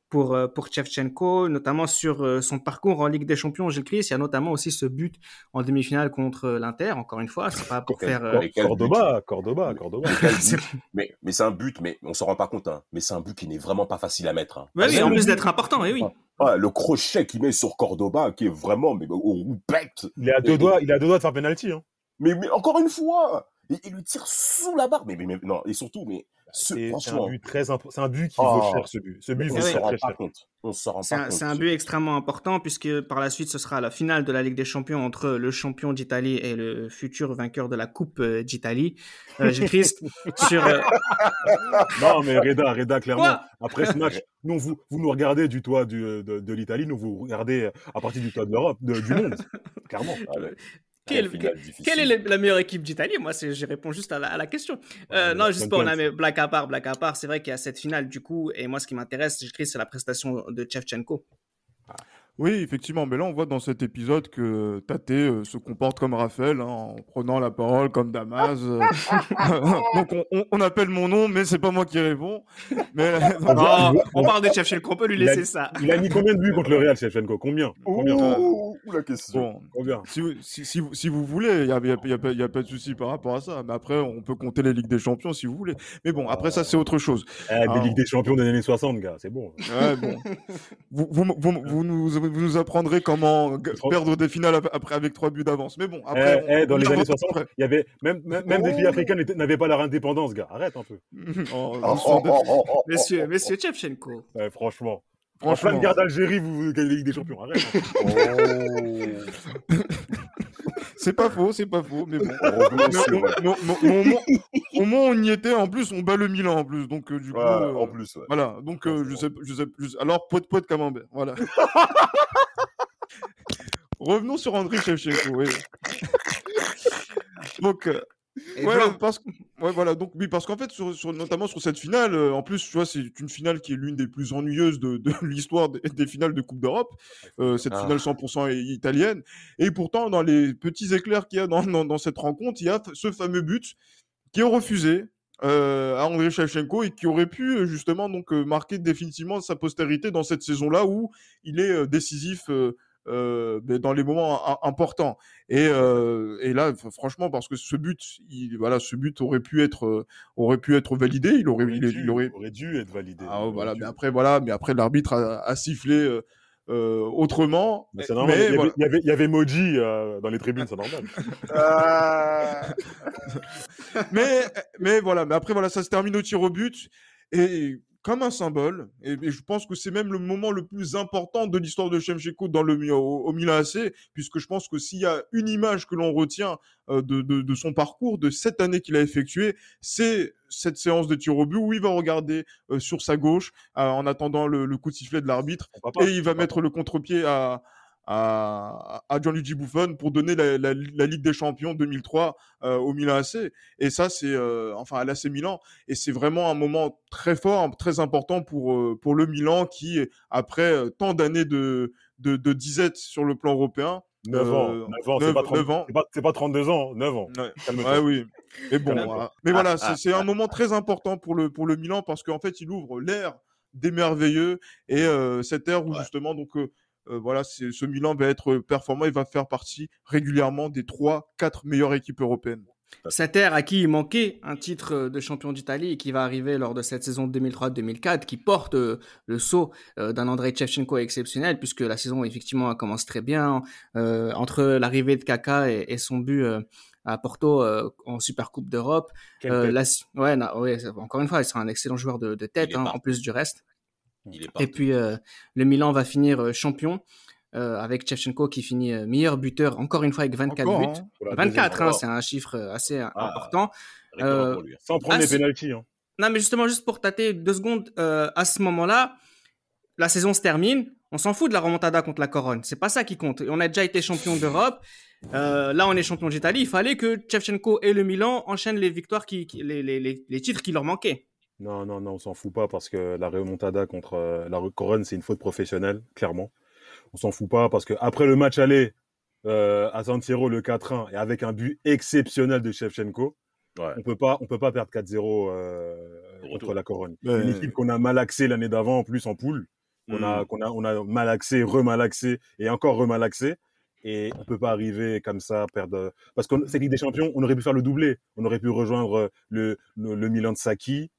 pour, pour Shevchenko, notamment sur son parcours en Ligue des Champions. Gilles Christ, il y a notamment aussi ce but en demi-finale contre l'Inter. Encore une fois, c'est pas pour faire. Cordoba, Cordoba, Cordoba. Mais, mais c'est un but, mais on s'en rend pas compte. Hein. Mais c'est un but qui n'est vraiment pas facile à mettre. Hein. Ouais, oui, en plus d'être important, oui, oui. Ouais, le crochet qu'il met sur Cordoba, qui est vraiment mais, au bête. Il est à deux doigts, il à deux doigts de faire penalty. Hein. Mais, mais encore une fois, il, il lui tire sous la barre. Mais, mais, mais- non, et surtout, mais C'est un but très impo- c'est un but qui Oh. vaut cher ce but. Ce but on vaut très cher. compte. On s'en rend C'est pas un, compte. c'est un but extrêmement important puisque par la suite ce sera la finale de la Ligue des Champions entre le champion d'Italie et le futur vainqueur de la Coupe euh, d'Italie. Euh, Christ, sur, euh, Non mais Reda, Reda clairement. Quoi après ce match, nous vous vous nous regardez du toit du, de, de l'Italie, nous vous regardez à partir du toit de l'Europe, du monde. Clairement. Ah ouais. Finale. Quelle est la- meilleure équipe d'Italie? Moi, je réponds juste à la, à la question. Euh, Ouais, non, juste pour Champions. on a mais blague à part, blague à part. C'est vrai qu'il y a cette finale du coup, et moi, ce qui m'intéresse, je c'est la prestation de Chevchenko. Oui, effectivement, mais là on voit dans cet épisode que Tate euh, se comporte comme Raphaël, hein, en prenant la parole comme Damas. euh. Donc on, on- on appelle mon nom, mais c'est pas moi qui réponds. Mais Oh, on parle de Chevchenko, on peut lui Il a- laisser ça. Il a mis combien de buts contre le Real, Shevchenko Combien? Combien? La question. bon, si, vous- si, si vous, si vous voulez, il n'y a, pas- y a pas de souci par rapport à ça. Mais après, on peut compter les Ligues des Champions si vous voulez. Mais bon, après ça, c'est autre chose. Eh, Des Ah. Ligues des Champions des années 60, gars, c'est bon. Ouais, bon. vous, vous, vous, vous nous, vous nous apprendrez comment perdre des finales ap- après avec trois buts d'avance. Mais bon, après. Eh, on- eh, dans les années reviendra 60, après. il y avait même, même, même des pays africains n'étaient- n'avaient pas leur indépendance, gars. Arrête un peu. Oh, oh, Monsieur, monsieur Chevchenko. Ouais, franchement. En Franchement. pleine guerre d'Algérie, vous, gagnez la Ligue des Champions. Arrête. oh. C'est pas faux, c'est pas faux, mais bon. Au moins- on y était. En plus, on bat le Milan en plus, donc euh, du coup. Ouais, euh, en plus, ouais. Voilà, donc euh, je sais, je sais, je sais- Alors, poète poète camembert, voilà. Revenons sur Andriy Shevchenko. oui. donc, euh, Et ouais, parce ouais, voilà, donc oui, parce qu'en fait, sur, sur- notamment sur cette finale, euh, en plus, tu vois, c'est une finale qui est l'une des plus ennuyeuses de, de l'histoire des, des finales de Coupe d'Europe, euh, cette Ah. finale 100% i- italienne. Et pourtant, dans les petits éclairs qu'il y a dans, dans, dans cette rencontre, il y a ce fameux but qui est refusé euh, à André Shevchenko et qui aurait pu justement donc marquer définitivement sa postérité dans cette saison-là où il est décisif dans les moments im- importants. Et, euh, et là, franchement, parce que ce but, il, voilà, ce but aurait pu être, euh, aurait pu être validé. Il aurait, aurait, il, dû, il aurait. aurait dû être validé. Ah, voilà, dû. mais après, voilà, mais après, l'arbitre a, a sifflé euh, euh, autrement. Mais c'est normal. Mais il, y avait, il y avait, il y avait Moji euh, dans les tribunes, c'est normal. mais, mais voilà, mais après, voilà, ça se termine au tir au but. Et comme un symbole, et, et je pense que c'est même le moment le plus important de l'histoire de Shevchenko dans le, au, au Milan AC, puisque je pense que s'il y a une image que l'on retient euh, de, de, de son parcours, de cette année qu'il a effectuée, c'est cette séance de tir au but où il va regarder euh, sur sa gauche euh, en attendant le, le coup de sifflet de l'arbitre et il va mettre le contre-pied à, à, à Gianluigi Buffon pour donner la, la, la Ligue des Champions 2003 euh, au Milan AC. Et ça, c'est euh, enfin à l'AC Milan. Et c'est vraiment un moment très fort, très important pour, euh, pour le Milan qui, après tant d'années de, de, de disette sur le plan européen, 9 ans. euh, 9 ans, c'est pas, 30 neuf ans. c'est pas, c'est pas 32 ans, 9 ans. Ouais. Oui. Mais bon, voilà. mais voilà, c'est c'est un moment très important pour le pour le Milan parce qu'en fait, il ouvre l'ère des merveilleux et euh, cette ère où Ouais. justement donc euh, euh, voilà, ce Milan va être performant, il va faire partie régulièrement des trois, quatre meilleures équipes européennes. Cette ère à qui il manquait un titre de champion d'Italie et qui va arriver lors de cette saison 2003-2004, qui porte euh, le euh, d'un Andrei Shevchenko exceptionnel, puisque la saison effectivement commence très bien. Euh, entre l'arrivée de Kaka et, et son but euh, à Porto euh, en Super Coupe d'Europe, euh, la- ouais, encore une fois, il sera un excellent joueur de, de tête, hein, en plus du reste. Il est Et puis euh, le Milan va finir euh, champion euh, avec Shevchenko qui finit meilleur buteur encore une fois avec 24 Encore, buts. hein. Pour la deuxième 24, hein, fois. c'est un chiffre assez Ah. important. Récurrent euh, pour lui. Sans prendre Ah, les pénalties. Hein. Non, mais justement, juste pour tâter deux secondes, euh, à ce moment-là, la saison se termine. On s'en fout de la remontada contre la Corogne. C'est pas ça qui compte. On a déjà été champion d'Europe. Euh, là, on est champion d'Italie. Il fallait que Shevchenko et le Milan enchaînent les victoires, qui, qui- les, les, les, les titres qui leur manquaient. Non, non, non, on s'en fout pas parce que la remontada contre euh, la Corogne, c'est une faute professionnelle, clairement. On s'en fout pas parce que après le match aller euh, à San Siro, le 4-1, et avec un but exceptionnel de Shevchenko, Ouais. on peut pas, on peut pas perdre 4-0 euh, contre la Corogne. Ouais. Une équipe qu'on a mal axée l'année d'avant, en plus en poule, qu'on a, Mm. qu'on a, on a mal axé, remal axé et encore remal axé. Et on peut pas arriver comme ça, perdre. Parce que cette Ligue des Champions, on aurait pu faire le doublé. On aurait pu rejoindre le, le, le Milan de Saki.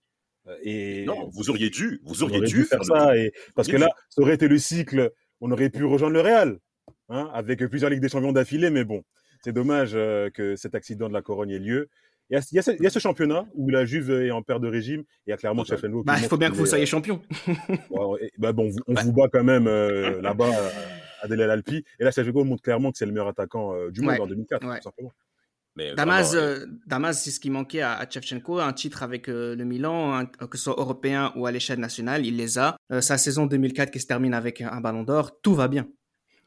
Euh, Et Non, vous auriez dû, vous auriez dû faire ça. le- Et, parce que là, ça aurait été le cycle. On aurait pu rejoindre le Real, hein, avec plusieurs Ligues des Champions d'affilée. Mais bon, c'est dommage euh, que cet accident de la Corogne ait lieu. Il y, a, il, y a ce, il y a ce championnat où la Juve est en perte de régime et il y a clairement Bah, il faut bien que vous soyez champion. Ouais, et- bah bon, on Bah. vous bat quand même euh, là-bas euh, à Delel Alpi. Et là, Shevchenko montre clairement que c'est le meilleur attaquant euh, du monde Ouais. en 2004, Ouais. tout simplement. Mais Damas, vraiment, euh, Damas, c'est ce qui manquait à, à Shevchenko, un titre avec euh, le Milan, un- que ce soit européen ou à l'échelle nationale, il les a. Euh, sa saison 2004 qui se termine avec un ballon d'or, tout va bien.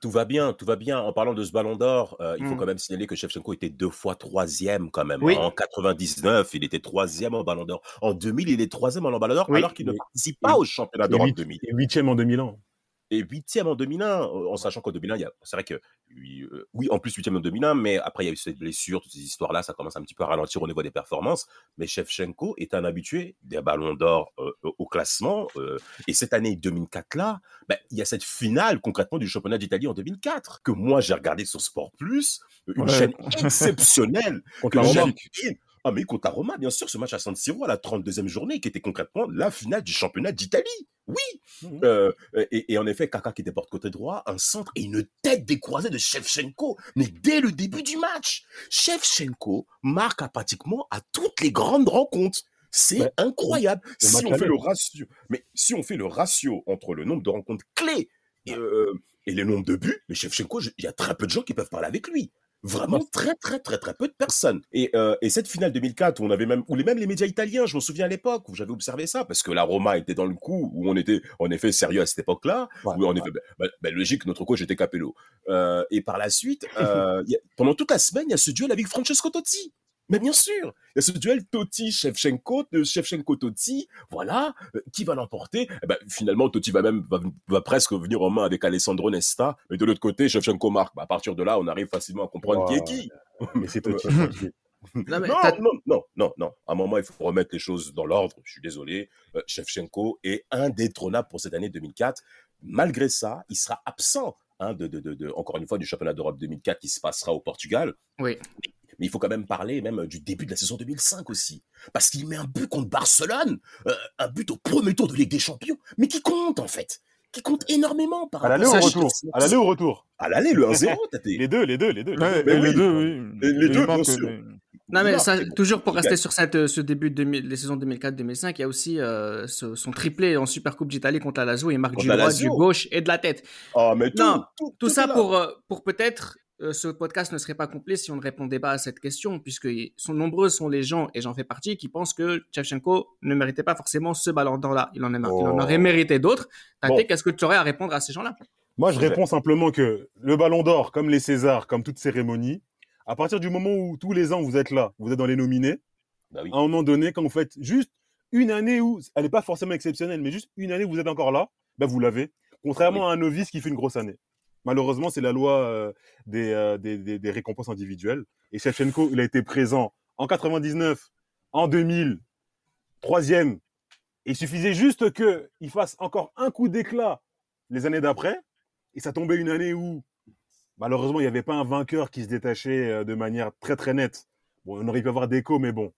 Tout va bien, tout va bien. En parlant de ce ballon d'or, il faut Mm. quand même signaler que Shevchenko était deux fois troisième quand même. Oui. En 99, il était troisième au ballon d'or. En 2000, il est troisième en ballon d'or Oui. alors qu'il ne participe pas Oui. au championnat d'Europe huit- 2000. et huitième en 2001. Et huitième en 2001, euh, en sachant qu'en 2001, il y a- c'est vrai que oui, euh, oui, en plus huitième en 2001, mais après il y a eu cette blessure, toutes ces histoires-là, ça commence un petit peu à ralentir au niveau des performances. Mais Shevchenko est un habitué des ballons d'or euh, au classement. euh, et cette année 2004-là, ben, il y a cette finale concrètement du championnat d'Italie en 2004 que moi j'ai regardé sur Sport Plus, une Ouais. chaîne exceptionnelle que Ah mais contre la Roma, bien sûr, ce match à San Siro à la 32e journée, qui était concrètement la finale du championnat d'Italie. Oui. Mhm. Euh, et, et en effet, Kaka qui était côté droit, un centre et une tête décroisée de Shevchenko. Mais dès le début du match, Shevchenko marque à pratiquement à toutes les grandes rencontres. C'est Ouais. incroyable. Si on fait le ratio, mais si on fait le ratio entre le nombre de rencontres clés et, euh, et le nombre de buts, mais Shevchenko, il y a très peu de gens qui peuvent parler avec lui. Vraiment très très très très peu de personnes. Et, euh, et cette finale 2004 où on avait même, où les même les médias italiens, je me souviens à l'époque où j'avais observé ça parce que la Roma était dans le coup où on était en effet sérieux à cette époque-là. Ouais, où en effet, bah, bah, bah, logique, notre coach était Capello. Euh, et par la suite, euh, a- pendant toute la semaine, il y a ce duel avec Francesco Totti. Mais bien sûr, il y a ce duel Totti-Shevchenko, de Shevchenko-Totti, voilà, euh, qui va l'emporter Eh ben, Finalement, Totti va même va, va presque venir en main avec Alessandro Nesta, mais de l'autre côté, Shevchenko marque. Bah, à partir de là, on arrive facilement à comprendre qui est qui. Mais c'est Totti. Non, mais Non, non, non, non, non. À un moment, il faut remettre les choses dans l'ordre. Je suis désolé. Euh, Shevchenko est indétrônable pour cette année 2004. Malgré ça, il sera absent hein, de, de, de, de- encore une fois, du championnat d'Europe 2004 qui se passera au Portugal. Oui. Mais il faut quand même parler même du début de la saison 2005 aussi. Parce qu'il met un but contre Barcelone, euh, un but au premier tour de Ligue des Champions, mais qui compte en fait? Qui compte énormément par À l'aller au retour? À l'aller ou au retour? À l'aller, le 1-0, Tate. Les deux, les deux, les deux. Ouais, oui. les deux, oui. Les- deux, bien sûr. mais- Non, mais ça, toujours pour rester sur cette, euh, ce début de 2000 les saisons 2004-2005, il y a aussi euh, ce- son triplé en Super Coupe d'Italie contre la Lazio. Il marque Contre du droit, du gauche et de la tête. Oh, mais tout, Non, tout, Tout tout ça là. pour, euh, pour peut-être euh, ce podcast ne serait pas complet si on ne répondait pas à cette question, puisque sont nombreux sont les gens, et j'en fais partie, qui pensent que Shevchenko ne méritait pas forcément ce ballon d'or-là. Il, en a- il en Oh. aurait mérité d'autres. Bon. qu'est-ce que tu aurais à répondre à ces gens-là? Moi, je Ouais. réponds simplement que le Ballon d'Or, comme les Césars, comme toute cérémonie, à partir du moment où tous les ans vous êtes là, vous êtes dans les nominés, Bah oui. à un moment donné, quand vous faites juste une année où elle n'est pas forcément exceptionnelle, mais juste une année où vous êtes encore là, ben vous l'avez. Contrairement à un novice qui fait une grosse année. Malheureusement, c'est la loi euh, des, euh, des, des- des récompenses individuelles. Et Shevchenko, il a été présent en 99, en 2000, troisième. Il suffisait juste qu'il fasse encore un coup d'éclat les années d'après. Et ça tombait une année où, malheureusement, il n'y avait pas un vainqueur qui se détachait euh, de manière très très nette. Bon, on aurait pu avoir Deco, mais bon.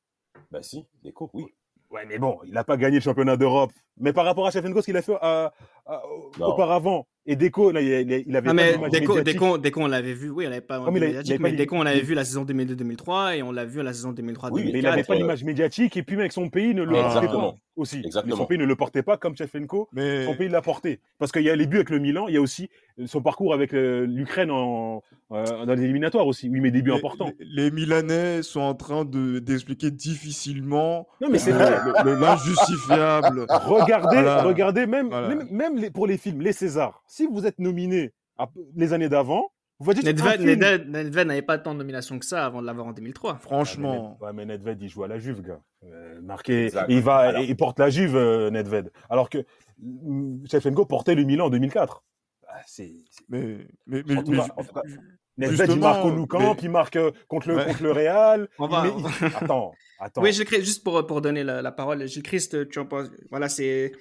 Bah si, Deco, oui. Ouais, mais bon, il n'a pas gagné le championnat d'Europe. Mais par rapport à Shevchenko, ce qu'il a fait euh, euh, auparavant, et Deco, là, il, il- avait Non, pas mais Deco. Deco, Deco, on l'avait vu, oui, on l'avait pas il il avait pas mais les- Deco, on l'avait vu la saison 2002-2003 et on l'a vu la saison 2003-2004. Oui, Mais il n'avait pas Euh, l'image médiatique, et puis, mec, son pays ne le Ah. portait pas aussi. Exactement. Son pays ne le portait pas comme Shevchenko. Mais Son pays l'a porté. Parce qu'il y a les buts avec le Milan, il y a aussi son parcours avec euh, l'Ukraine en, euh, dans les éliminatoires aussi, où il met des buts les- importants. Les, les Milanais sont en train de d'expliquer difficilement Non, mais c'est le- l'injustifiable. Regardez, Voilà. regardez même, Voilà. même, même les- pour les films, les Césars. Si vous êtes nominé à- les années d'avant, vous un Nedved, n'avait pas tant de nominations que ça avant de l'avoir en 2003. Franchement. Ouais, mais Nedved, il joue à la Juve, gars. Euh, marqué, il va, Alors. il porte la Juve, euh, Nedved. Alors que mm, Shevchenko portait le Milan en 2004. Ah, c'est, c'est- Mais, mais, mais, mais- cas- en tout cas, Nedved, il marque au Nou Camp, mais- il marque euh, contre le, Ouais. contre le Real. On va- met- il- Attends, attends. Oui, Gilles Christ, juste pour, pour donner la, la parole, Gilles Christ, tu en penses Voilà, c'est.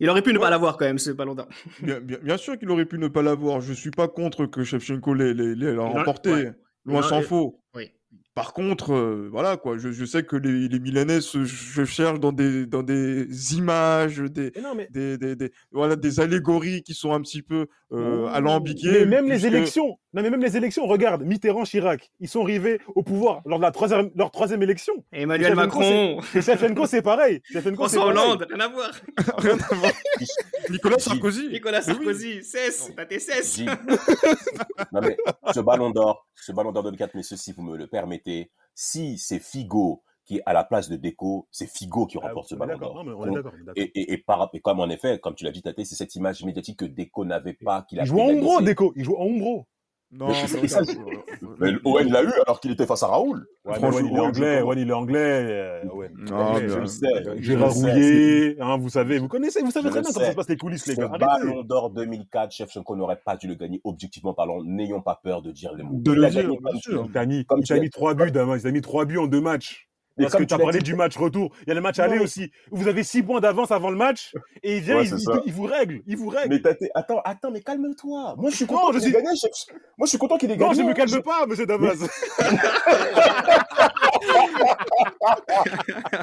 Il aurait pu ne Ouais. pas l'avoir quand même, ce ballon d'or. bien, bien- bien sûr qu'il aurait pu ne pas l'avoir. Je suis pas contre que Shevchenko l'ait remporté. ouais. Loin s'en il- faut. Oui. Par contre, euh, voilà quoi, je, je sais que les, les Milanais se, se cherchent dans des, dans des images, des, Mais non, mais, des, des, des- voilà, des allégories qui sont un petit peu euh, alambiquées. mais même les élections, non mais même les élections, regarde, Mitterrand, Chirac, ils sont arrivés au pouvoir lors de la troisième, leur troisième élection. Emmanuel Macron, Et Shevchenko, c'est pareil. François. Hollande, rien à voir. Rien à voir. Nicolas Sarkozy. Nicolas oui. Sarkozy, cesse, t'as tes cesse. Gilles. non mais ce ballon d'or, ce ballon d'or 2004, messieurs, si vous me le permettez, si c'est Figo qui est à la place de Deco, c'est Figo qui Ah, remporte ce ballon d'or. non, mais on est d'accord, on est d'accord. Et, et, et, par, et comme en effet, comme tu l'as dit, Tate, c'est cette image médiatique que Deco n'avait pas, qu'il a Il joue en. Umbro, Deco. Il joue en Umbro. Non, Mais ça, Mais Owen l'a eu alors qu'il était face à Raoul. Ouais, mais Franchement, Owen, il est anglais. Owen, il est anglais. euh, Owen. Non, je euh, le sais. euh, Gérard Rouillet, hein, vous savez, vous connaissez, vous savez Je très bien comment ça se passe les coulisses, les gars. Ballon d'or 2004, Shevchenko n'aurait pas dû le gagner objectivement parlant. N'ayons pas peur de dire les mots. De le dire, bien comme sûr. mis, il trois buts, Damas. Il a mis trois buts en deux matchs. Parce comme que tu as parlé dit- du match retour. Il y a le match Non, aller mais- aussi. Vous avez six points d'avance avant le match. Et il vient, Ouais, il, vous règle. Il vous règle. Mais attends, attends, mais calme-toi. Moi, je suis Non, content qu'il ait gagné. Moi, je suis content qu'il ait non, gagné. je me calme pas, monsieur Damas.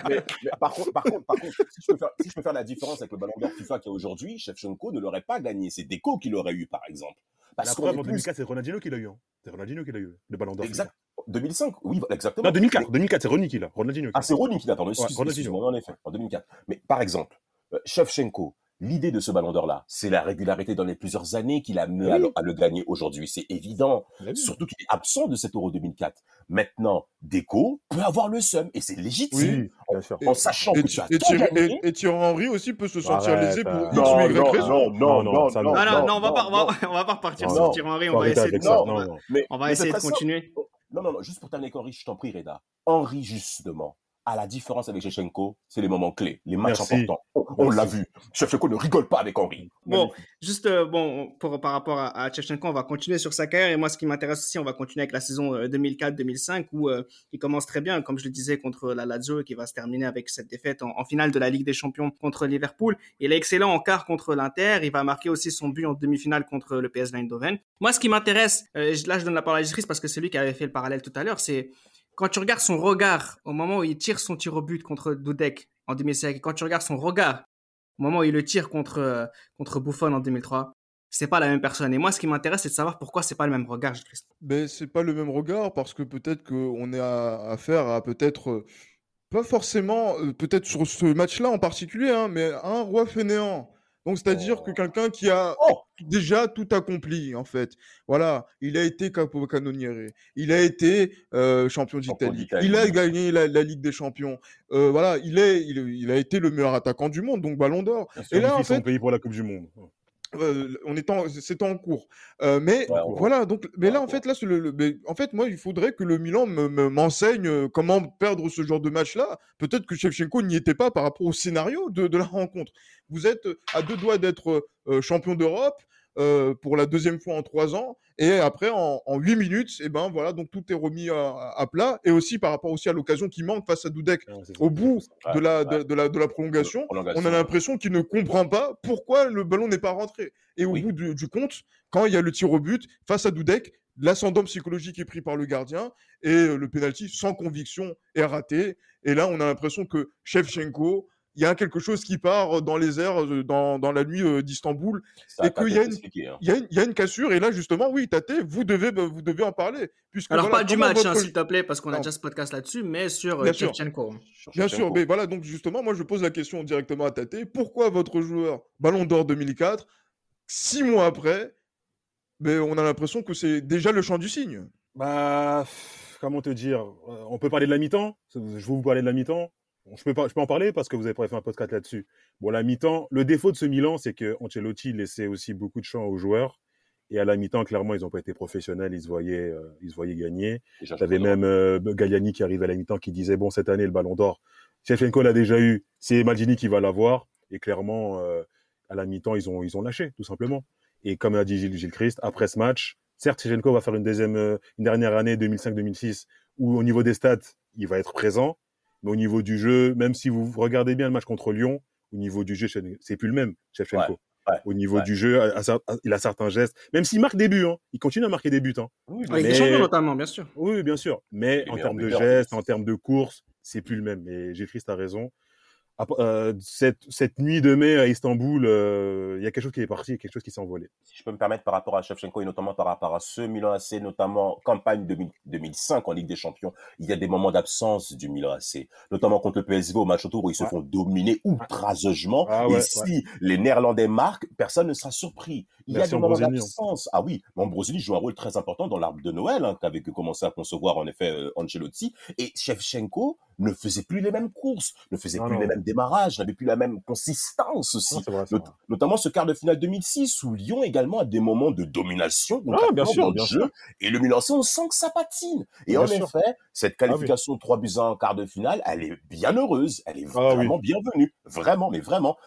Mais, mais par contre, par contre, par contre, si je peux faire, si je peux faire la différence avec le ballon d'or FIFA qui est aujourd'hui, Shevchenko ne l'aurait pas gagné. C'est Deco qui l'aurait eu, par exemple. Parce La preuve, en plus- 2004, c'est Ronaldinho qui l'a eu. hein. C'est Ronaldinho qui l'a eu, le ballon d'or. Exact. 2005, oui, exactement. Non, 2004. 2004, c'est Ronny qui l'a. Ronaldinho. qui Ah, l'a. c'est Ronny qui l'a, pardon. Ouais, Excuse- Ronaldinho. Excuse-moi, en effet, en 2004. Mais par exemple, euh, Shevchenko, l'idée de ce ballon d'or-là, c'est la régularité dans les plusieurs années qu'il a amené Oui. à, le, à le gagner aujourd'hui. C'est évident. Vu Surtout qu'il est absent de cet Euro 2004. Maintenant, Deco peut avoir le seum et c'est légitime. Oui, bien sûr. En sachant Et, que tu as et tout Thierry, gagné. et- et Thierry Henry aussi peut se sentir Arrête, lésé pour arrête. X ou Y Non, raison. non, non, Non, non, ça, non, non. Non, non, non, on va non, pas, on va, non. on va pas repartir Non, sur non. Thierry Henry, on va essayer, de, ça. Non, Non, non. Mais, on va mais essayer c'est de très simple. Non, non, non, juste pour terminer avec je t'en prie, Reda. Henry, justement, à la différence avec Shevchenko, c'est les moments clés, les matchs Merci. importants. On, l'a vu. Shevchenko ne rigole pas avec Henry. Bon, juste euh, bon, pour, par rapport à, à Shevchenko, on va continuer sur sa carrière. Et moi, ce qui m'intéresse aussi, on va continuer avec la saison euh, 2004-2005 où euh, il commence très bien, comme je le disais, contre la Lazio et qui va se terminer avec cette défaite en, en finale de la Ligue des Champions contre Liverpool. Il est excellent en quart contre l'Inter. Il va marquer aussi son but en demi-finale contre le PSV Eindhoven. Moi, ce qui m'intéresse, euh, là, je donne la parole à Chris parce que c'est lui qui avait fait le parallèle tout à l'heure, c'est quand tu regardes son regard au moment où il tire son tir au but contre Dudek en 2005, et quand tu regardes son regard au moment où il le tire contre, euh, contre Buffon en 2003, c'est pas la même personne. Et moi, ce qui m'intéresse, c'est de savoir pourquoi c'est pas le même regard. Ben, c'est pas le même regard parce que peut-être qu'on est affaire à peut-être, euh, pas forcément, euh, peut-être sur ce match-là en particulier, hein, mais un roi fainéant. Donc, c'est-à-dire que Oh. quelqu'un qui a Oh déjà tout accompli, en fait. Voilà, il a été capo canoniere, il a été euh, champion d'Italie, il a gagné la, la Ligue des Champions. Euh, voilà, il, est, il, il a été le meilleur attaquant du monde, donc Ballon d'Or. Et là, en son fait- pays pour la Coupe du Monde. Euh, on est en, c'est en cours. Euh, mais Ouais, voilà, donc, mais Ouais, là, en fait, là, c'est le, le- mais en fait, moi, il faudrait que le Milan me- me- m'enseigne euh, comment perdre ce genre de match-là. Peut-être que Shevchenko n'y était pas par rapport au scénario de, de la rencontre. Vous êtes à deux doigts d'être euh, champion d'Europe euh, pour la deuxième fois en trois ans, et après, en, en huit minutes, et ben voilà, donc tout est remis à, à plat, et aussi par rapport aussi à l'occasion qui manque face à ça. au bout de la, de, de la, de la prolongation Prolongation. on a l'impression qu'il ne comprend pas pourquoi le ballon n'est pas rentré. Et au Oui. bout du, du compte, quand il y a le tir au but face à Dudek, l'ascendant psychologique est pris par le gardien et le penalty sans conviction est raté. Et là, on a l'impression que Shevchenko, il y a quelque chose qui part dans les airs dans, dans la nuit d'Istanbul. Et qu'il y bien a une- expliqué, hein. Il y, a une, il y a une cassure et là, justement, oui, Tate, vous devez, bah, vous devez en parler. Puisque, Alors, voilà, pas du match, hein, s'il te plaît, parce qu'on a déjà ce podcast là-dessus, mais sur Bien sûr. Bien sûr, mais voilà, donc justement, moi je pose la question directement à Tate. Pourquoi votre joueur Ballon d'Or 2004, six mois après, ben, on a l'impression que c'est déjà le champ du signe Bah, comment te dire On peut parler de la mi-temps Je vais vous parler de la mi-temps. Bon, Je peux, pas, je peux en parler parce que vous avez pas fait un podcast là-dessus. Bon, la mi-temps, le défaut de ce Milan, c'est que Ancelotti laissait aussi beaucoup de champ aux joueurs. Et à la mi-temps, clairement, ils n'ont pas été professionnels. Ils se voyaient, euh, ils se voyaient gagner. Comprends. même euh, Galliani qui arrivait à la mi-temps qui disait bon cette année le Ballon d'Or, Shevchenko l'a déjà eu, c'est Maldini qui va l'avoir et clairement euh, à la mi-temps ils ont ils ont lâché tout simplement. Et comme a dit Gilles, Gilles Christ, après ce match, certes Shevchenko va faire une deuxième euh, une dernière année 2005-2006 où au niveau des stats il va être présent, mais au niveau du jeu, même si vous regardez bien le match contre Lyon, au niveau du jeu c'est plus le même Shevchenko. Ouais, ouais, au niveau ouais. du jeu, à- à cer- à- il a certains gestes, même s'il marque des buts, hein, il continue à marquer des buts. Hein. Oui, Avec Mais- les champions, notamment, bien sûr. Oui, bien sûr. Mais en termes de gestes, en termes de course, c'est plus le même. Et Gilles Christ a raison. Euh, cette, cette nuit de mai à Istanbul, euh, il y a quelque chose qui est parti, quelque chose qui s'est envolé. si je peux me permettre par rapport à Shevchenko et notamment par rapport à ce Milan AC, notamment campagne 2000 2005 en Ligue des Champions, il y a des moments d'absence du Milan AC, notamment contre le PSV au match autour où ils se font dominer outrageusement. Ah et ouais, si les Néerlandais marquent, personne ne sera surpris. Il Merci y a des moments hein. d'absence. Ah oui, Ambrosini joue un rôle très important dans l'arbre de Noël hein, qu'avait commencé à concevoir en effet euh, Ancelotti. Et Shevchenko ne faisait plus les mêmes courses, ne faisait Non, plus non. les mêmes démarrages, n'avait plus la même consistance aussi. Non, c'est vrai, c'est Not- vrai. notamment ce quart de finale 2006 où Lyon également a des moments de domination Ah, bien sûr, bien jeu. sûr. et le Milan on sent que ça patine et Bien en sûr. effet cette Ah oui. qualification de 3 buts à 1 en quart de finale elle est bien heureuse elle est Ah vraiment bienvenue vraiment mais vraiment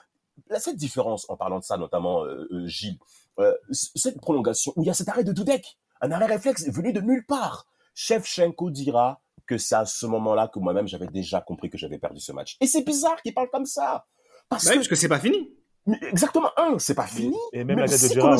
Là, cette différence en parlant de ça notamment euh, euh, Gilles euh, cette prolongation où il y a cet arrêt de Dudek un arrêt réflexe venu de nulle part Shevchenko dira que c'est à ce moment-là que moi-même j'avais déjà compris que j'avais perdu ce match et c'est bizarre qu'il parle comme ça parce Bah oui, que parce que c'est pas fini. mais exactement, un, c'est pas fini. Et même Mais la tête de Gérard,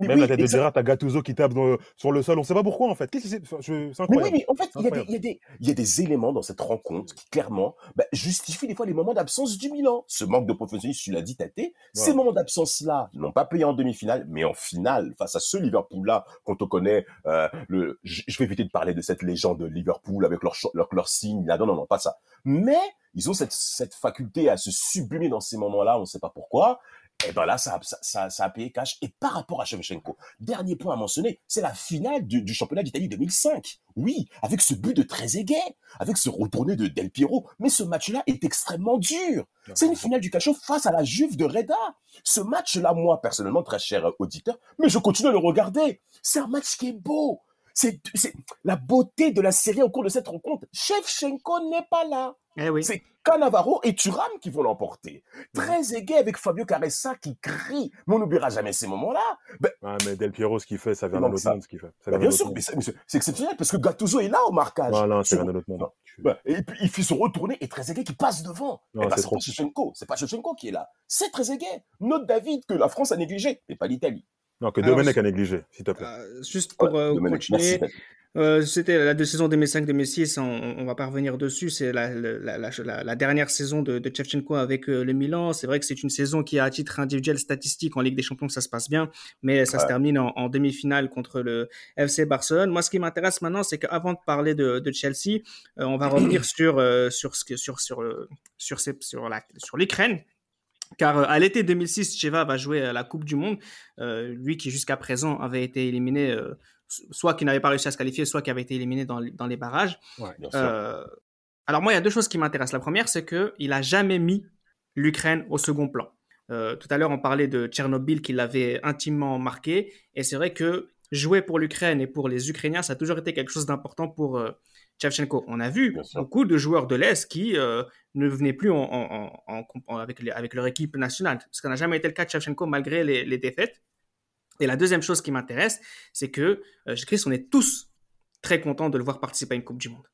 même oui, la tête de Gérard, t'as Gattuso qui tape dans- sur le sol. On sait pas pourquoi en fait. C'est C'est Mais oui, incroyable. mais en fait, il y, a des- Incroyable. il y a des- il y a des éléments dans cette rencontre qui, clairement, bah, justifient des fois les moments d'absence du Milan. Ce manque de professionnalisme, tu l'as dit, Tate, ces moments d'absence-là n'ont pas payé en demi-finale, mais en finale, face à ce Liverpool-là, quand on connaît euh, le... Je vais éviter de parler de cette légende de Liverpool avec leur, leur, leur signe, là, non, non, non, pas ça. Mais ils ont cette, cette faculté à se sublimer dans ces moments-là, on ne sait pas pourquoi. Et ben là, ça, a- ça, ça, ça a payé cash. Et par rapport à Shevchenko, dernier point à mentionner, c'est la finale du, du championnat d'Italie 2005. Oui, avec ce but de Trezeguet, avec ce retourné de Del Piero. Mais ce match-là est extrêmement dur. C'est une finale du cachot face à la Juve de Reda. Ce match-là, moi, personnellement, très cher auditeur, mais je continue à le regarder. C'est un match qui est beau. c'est c'est la beauté de la série au cours de cette rencontre. Shevchenko n'est pas là. Eh oui. C'est Cannavaro et Thuram qui vont l'emporter. Très aigué avec Fabio Caressa qui crie. Mais on n'oubliera jamais ces moments-là. Ben, Ah, mais Del Piero, ce qu'il fait, ça vient Non, d'un autre ça- monde, ce qu'il fait. Ça ben, bien sûr, mais monde. c'est mais c'est- c'est exceptionnel parce que Gattuso est là au marquage. Non, non, c'est Sur- vient d'un autre monde. Ben, et puis il fait se retourner et Trezeguet qui passe devant. Eh ben, c'est pas Shevchenko, c'est pas Shevchenko qui est là. C'est Trezeguet. Note David que la France a négligé, mais pas l'Italie. Non, que Alors, Domenech a négligé, s'il te plaît. Euh, juste pour Ouais, euh, Domenech, continuer. Euh, c'était la de saison 2005-2006, on, on va pas revenir dessus, c'est la, la, la, la- la dernière saison de, de Shevchenko avec euh, le Milan. C'est vrai que c'est une saison qui, à titre individuel statistique, en Ligue des Champions, ça se passe bien, mais ça se termine en, en demi-finale contre le FC Barcelone. Moi, ce qui m'intéresse maintenant, c'est qu'avant de parler de, de Chelsea, euh, on va revenir sur, euh, sur, ce que, sur, sur, le- sur, ces- sur, la, sur l'Ukraine. Car euh, à l'été 2006, Cheva va jouer à la Coupe du Monde. Euh, lui qui jusqu'à présent avait été éliminé, euh, soit qui n'avait pas réussi à se qualifier, soit qui avait été éliminé dans, dans les barrages. Bien sûr. Euh, alors moi, il y a deux choses qui m'intéressent. La première, c'est qu'il n'a jamais mis l'Ukraine au second plan. Euh, tout à l'heure, on parlait de Tchernobyl qui l'avait intimement marqué. Et c'est vrai que jouer pour l'Ukraine et pour les Ukrainiens, ça a toujours été quelque chose d'important pour Shevchenko. On a vu beaucoup de joueurs de l'Est qui euh, ne venaient plus en, en- en- en- avec, les- avec leur équipe nationale. Ce qui n'a jamais été le cas de Shevchenko malgré les, les défaites. Et la deuxième chose qui m'intéresse, c'est que, euh, Chris, on est tous très contents de le voir participer à une Coupe du Monde.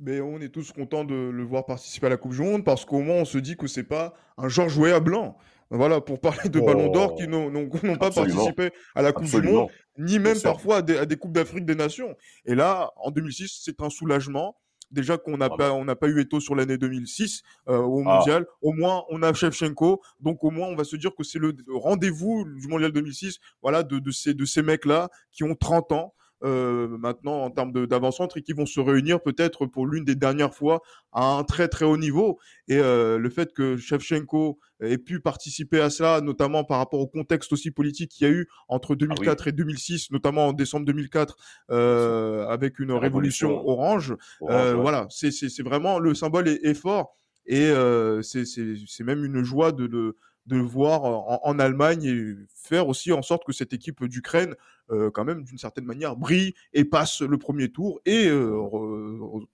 Mais on est tous contents de le voir participer à la Coupe du Monde parce qu'au moins on se dit que c'est pas un Georges Weah blanc. Voilà, pour parler de Oh. Ballon d'Or qui n'ont n'ont- pas participé à la Coupe du. Monde, ni même parfois à des, à des Coupes d'Afrique des Nations. Et là, en 2006, c'est un soulagement. Déjà qu'on n'a Bravo. pas, on n'a pas eu Eto sur l'année 2006 euh, au Ah. mondial. Au moins, on a Shevchenko. Donc, au moins, on va se dire que c'est le rendez-vous du mondial 2006. Voilà, de, de ces, de ces mecs-là qui ont 30 ans. Euh, maintenant en termes d'avant-centre et qui vont se réunir peut-être pour l'une des dernières fois à un très très haut niveau. Et euh, le fait que Shevchenko ait pu participer à cela, notamment par rapport au contexte aussi politique qu'il y a eu entre 2004 et 2006, notamment en décembre 2004, euh, avec une révolution, révolution. orange. Orange, ouais. Voilà, c'est vraiment le symbole est, est fort et euh, c'est même une joie de le de voir en, en Allemagne et faire aussi en sorte que cette équipe d'Ukraine, euh, quand même d'une certaine manière, brille et passe le premier tour et euh, re-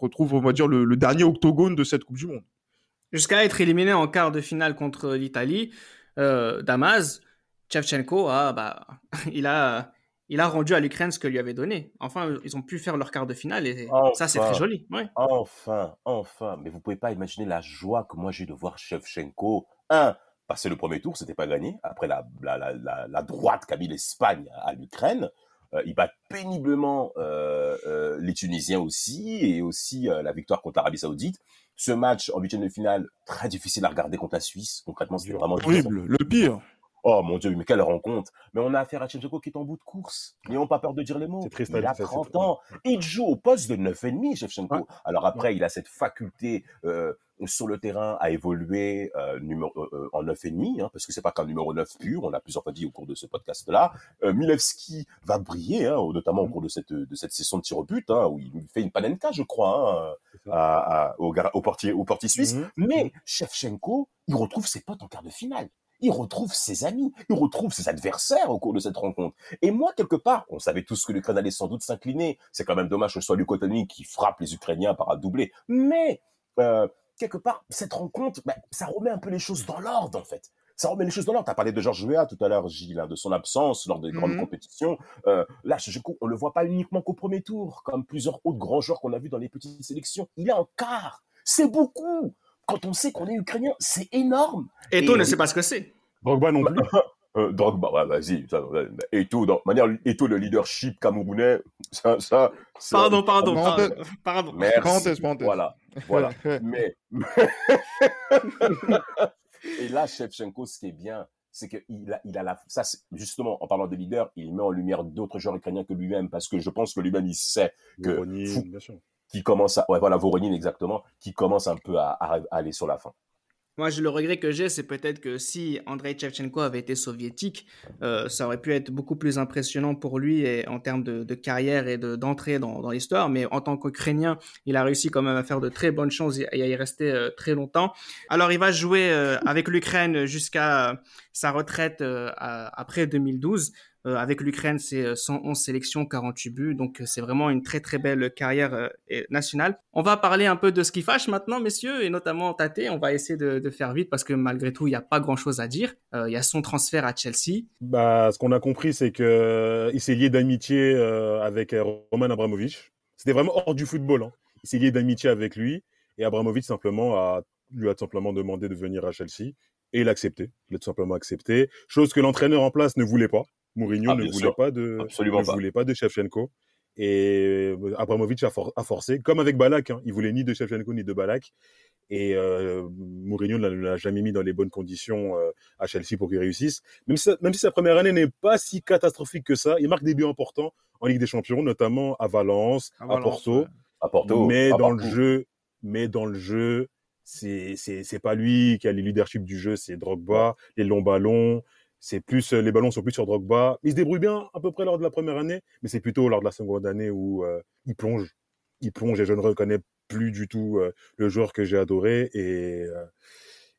retrouve, on va dire, le, le dernier octogone de cette Coupe du Monde. Jusqu'à être éliminé en quart de finale contre l'Italie, euh, Damas, Shevchenko a, bah, il a, il a rendu à l'Ukraine ce que lui avait donné. Enfin, ils ont pu faire leur quart de finale et ça, c'est très joli. Ouais. Enfin, enfin, mais vous pouvez pas imaginer la joie que moi j'ai eu de voir Shevchenko. Un, passer le premier tour, c'était pas gagné. Après la, la, la, la, droite qu'a mis l'Espagne à l'Ukraine, euh, il bat péniblement euh, euh, les Tunisiens aussi, et aussi euh, la victoire contre l'Arabie Saoudite. Ce match en huitième de finale, très difficile à regarder contre la Suisse. Concrètement, c'était vraiment. Horrible, le pire. Oh mon dieu, mais quelle rencontre Mais on a affaire à Shevchenko qui est en bout de course. N'ayons pas peur de dire les mots. Triste Il a ça, c'est 30 triste. ans. Il joue au poste de 9,5, Shevchenko. Ouais. Alors après, il a cette faculté euh, sur le terrain à évoluer euh, numéro, euh, euh, en 9,5, hein, parce que c'est pas qu'un numéro 9 pur, on l'a plusieurs fois dit au cours de ce podcast-là. Euh, Milevski va briller, hein, notamment au cours de cette, de cette session de tir au but, hein, où il fait une panenka, je crois, hein, à- à- au, portier, au portier suisse. Mhm. Mais Shevchenko, il retrouve ses potes en quart de finale. Il retrouve ses amis, il retrouve ses adversaires au cours de cette rencontre. Et moi, quelque part, on savait tous que l'Ukraine allait sans doute s'incliner. C'est quand même dommage que ce soit Lukotony qui frappe les Ukrainiens par un doublé. Mais, euh, quelque part, cette rencontre, ben, ça remet un peu les choses dans l'ordre, en fait. Ça remet les choses dans l'ordre. Tu as parlé de Georges Weah tout à l'heure, Gilles, hein, de son absence lors des grandes Mhm. compétitions. Euh, là, Shevchenko, on le voit pas uniquement qu'au premier tour, comme plusieurs autres grands joueurs qu'on a vus dans les petites sélections. Il est en quart. C'est beaucoup. Quand on sait qu'on est ukrainien, c'est énorme. Et Et toi ne sait pas ce que c'est. Drogba non plus. Euh, Drogba, ouais, vas-y. Et tout, manière, et tout le leadership camerounais, ça, ça. ça- Pardon, pardon, pardon. pardon. Merci. Parenthèse, parenthèse. Voilà, voilà. Mais. et là, Shevchenko, ce qui est bien, c'est qu'il a, il a la. Ça, justement, en parlant de leader, il met en lumière d'autres joueurs ukrainiens que lui-même, parce que je pense que lui-même, il sait que. Voronin, fou- bien sûr. Qui commence à. Voilà, Voronin, exactement, qui commence un peu à, aller sur la fin. Moi, le regret que j'ai, c'est peut-être que si Andrei Shevchenko avait été soviétique, euh, ça aurait pu être beaucoup plus impressionnant pour lui et, en termes de, carrière et de- d'entrée dans, l'histoire. Mais en tant qu'Ukrainien, il a réussi quand même à faire de très bonnes choses et à y rester euh, très longtemps. Alors, il va jouer euh, avec l'Ukraine jusqu'à sa retraite après 2012. Euh, avec l'Ukraine, c'est euh, 111 sélections, 48 buts. Donc, euh, c'est vraiment une très, très belle carrière euh, nationale. On va parler un peu de ce qui fâche maintenant, messieurs, et notamment Tate. On va essayer de, faire vite parce que malgré tout, il n'y a pas grand-chose à dire. Euh, Il y a son transfert à Chelsea. Bah, ce qu'on a compris, c'est que euh, il s'est lié d'amitié euh, avec euh, Roman Abramovich. C'était vraiment hors du football. Hein. Il s'est lié d'amitié avec lui et Abramovich simplement a, lui a simplement demandé de venir à Chelsea et il a accepté. Il a tout simplement accepté. Chose que l'entraîneur en place ne voulait pas. Mourinho Ah, ne voulait pas de, Absolument ne pas. voulait pas de Shevchenko. Et euh, Abramovich a, for- a forcé, comme avec Balak. Hein. Il voulait ni de Shevchenko ni de Balak. Et euh, Mourinho ne l'a- jamais mis dans les bonnes conditions euh, à Chelsea pour qu'il réussisse. Même si, sa- même si sa première année n'est pas si catastrophique que ça, il marque des buts importants en Ligue des Champions, notamment à Valence, à, Valence, Porto. ouais. À Porto. mais à dans le jeu, mais dans le jeu, c'est c'est c'est pas lui qui a les leadership du jeu, c'est Drogba, les longs ballons, c'est plus euh, les ballons sont plus sur Drogba. Il se débrouille bien à peu près lors de la première année, mais c'est plutôt lors de la seconde année où euh, il plonge, il plonge et je ne reconnais plus du tout euh, le joueur que j'ai adoré et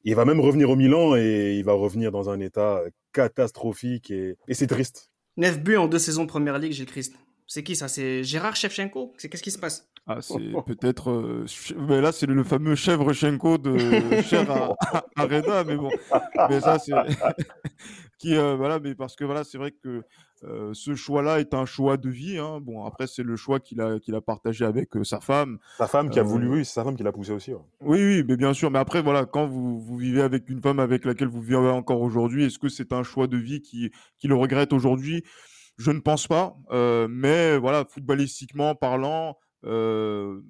il va même revenir au Milan et il va revenir dans un état catastrophique et, c'est triste. 9 buts en deux saisons Première Ligue, Gilles Christ. C'est qui ça? C'est Gérard Shevchenko? C'est qu'est-ce qui se passe? Ah, c'est peut-être. euh, mais là, c'est le, fameux Chevrechenko de Cher à, à- à Reda, mais bon. Mais ça, c'est. qui, euh, voilà, mais parce que voilà, c'est vrai que euh, ce choix-là est un choix de vie. hein. Bon, après, c'est le choix qu'il a, qu'il a partagé avec euh, sa femme. Sa femme qui a Euh, voulu, oui, c'est sa femme qui l'a poussé aussi. ouais. Oui, oui, mais bien sûr. Mais après, voilà, quand vous, vous vivez avec une femme avec laquelle vous vivez encore aujourd'hui, est-ce que c'est un choix de vie qui, qui le regrette aujourd'hui? Je ne pense pas. Euh, mais voilà, footballistiquement parlant, euh,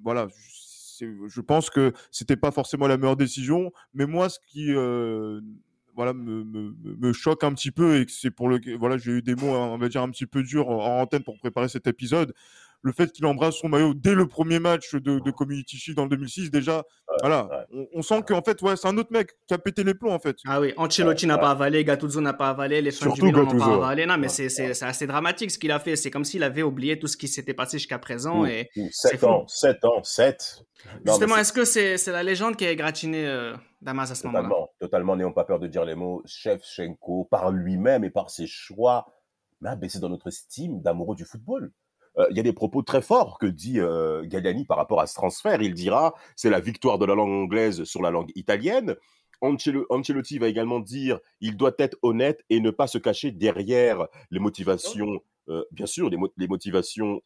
voilà, c'est- je pense que c'était pas forcément la meilleure décision. Mais moi, ce qui euh, voilà, me, me, me- me choque un petit peu et que c'est pour le voilà, j'ai eu des mots, on va dire un petit peu durs en en antenne pour préparer cet épisode. Le fait qu'il embrasse son maillot dès le premier match de, de Community Shield en 2006, déjà, voilà, ouais. on, on sent qu'en fait, ouais, c'est un autre mec qui a pété les plombs en fait. Ah oui, Ancelotti n'a pas avalé, Gattuso n'a pas avalé, les fans du Milan n'ont pas avalé. Non, mais Ouais. c'est- assez dramatique ce qu'il a fait. C'est comme s'il avait oublié tout ce qui s'était passé jusqu'à présent. Et 7 fou. ans, 7 ans, 7. justement, est-ce que c'est c'est la légende qui a égratigné euh, Damas à ce moment-là? Totalement, totalement, n'ayons pas peur de dire les mots. Shevchenko, par lui-même et par ses choix, m'a baissé dans notre estime d'amoureux du football. Euh, Il y a des propos très forts que dit euh, Galliani par rapport à ce transfert. Il dira c'est la victoire de la langue anglaise sur la langue italienne. Ancelo- Ancelotti va également dire il doit être honnête et ne pas se cacher derrière les motivations, euh, bien sûr, les, mo- les motivations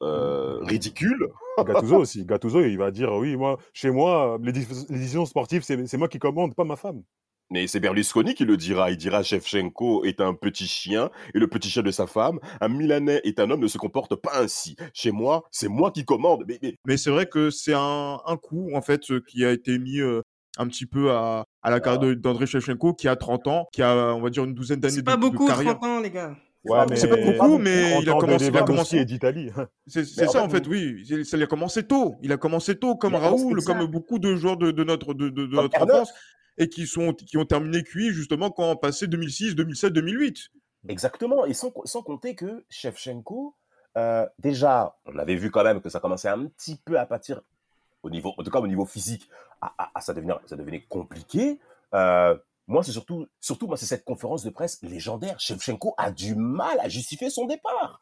ridicules. Gattuso aussi. Gattuso, il va dire oui, moi, chez moi, les, les décisions sportives, c'est moi qui commande, pas ma femme. Mais c'est Berlusconi qui le dira. Il dira Shevchenko est un petit chien et le petit chien de sa femme. Un Milanais est un homme ne se comporte pas ainsi. Chez moi, c'est moi qui commande. Mais, mais- Mais c'est vrai que c'est un, un coup en fait euh, qui a été mis euh, un petit peu à, à la carrière de- d'André Shevchenko qui a 30 ans, qui a on va dire une douzaine d'années C'est de, pas de beaucoup, carrière. 30 ans, les gars. Ouais, mais- c'est pas beaucoup, mais il a 30 ans de commencé- il a commencé- d'Italie. C'est c'est ça fait, en fait, oui. C'est- Ça il a commencé tôt. Il a commencé tôt, comme Raoul, comme beaucoup de joueurs de, de notre, de, de- de notre enfance, et qui, sont, qui ont terminé cuits justement quand on passait 2006, 2007, 2008. exactement. Et sans, sans compter que Shevchenko, euh, déjà, on avait vu quand même que ça commençait un petit peu à pâtir au niveau, en tout cas au niveau physique, à, à- à ça, devenir, ça devenait compliqué. Euh, moi, c'est surtout, surtout moi, c'est cette conférence de presse légendaire. Shevchenko a du mal à justifier son départ.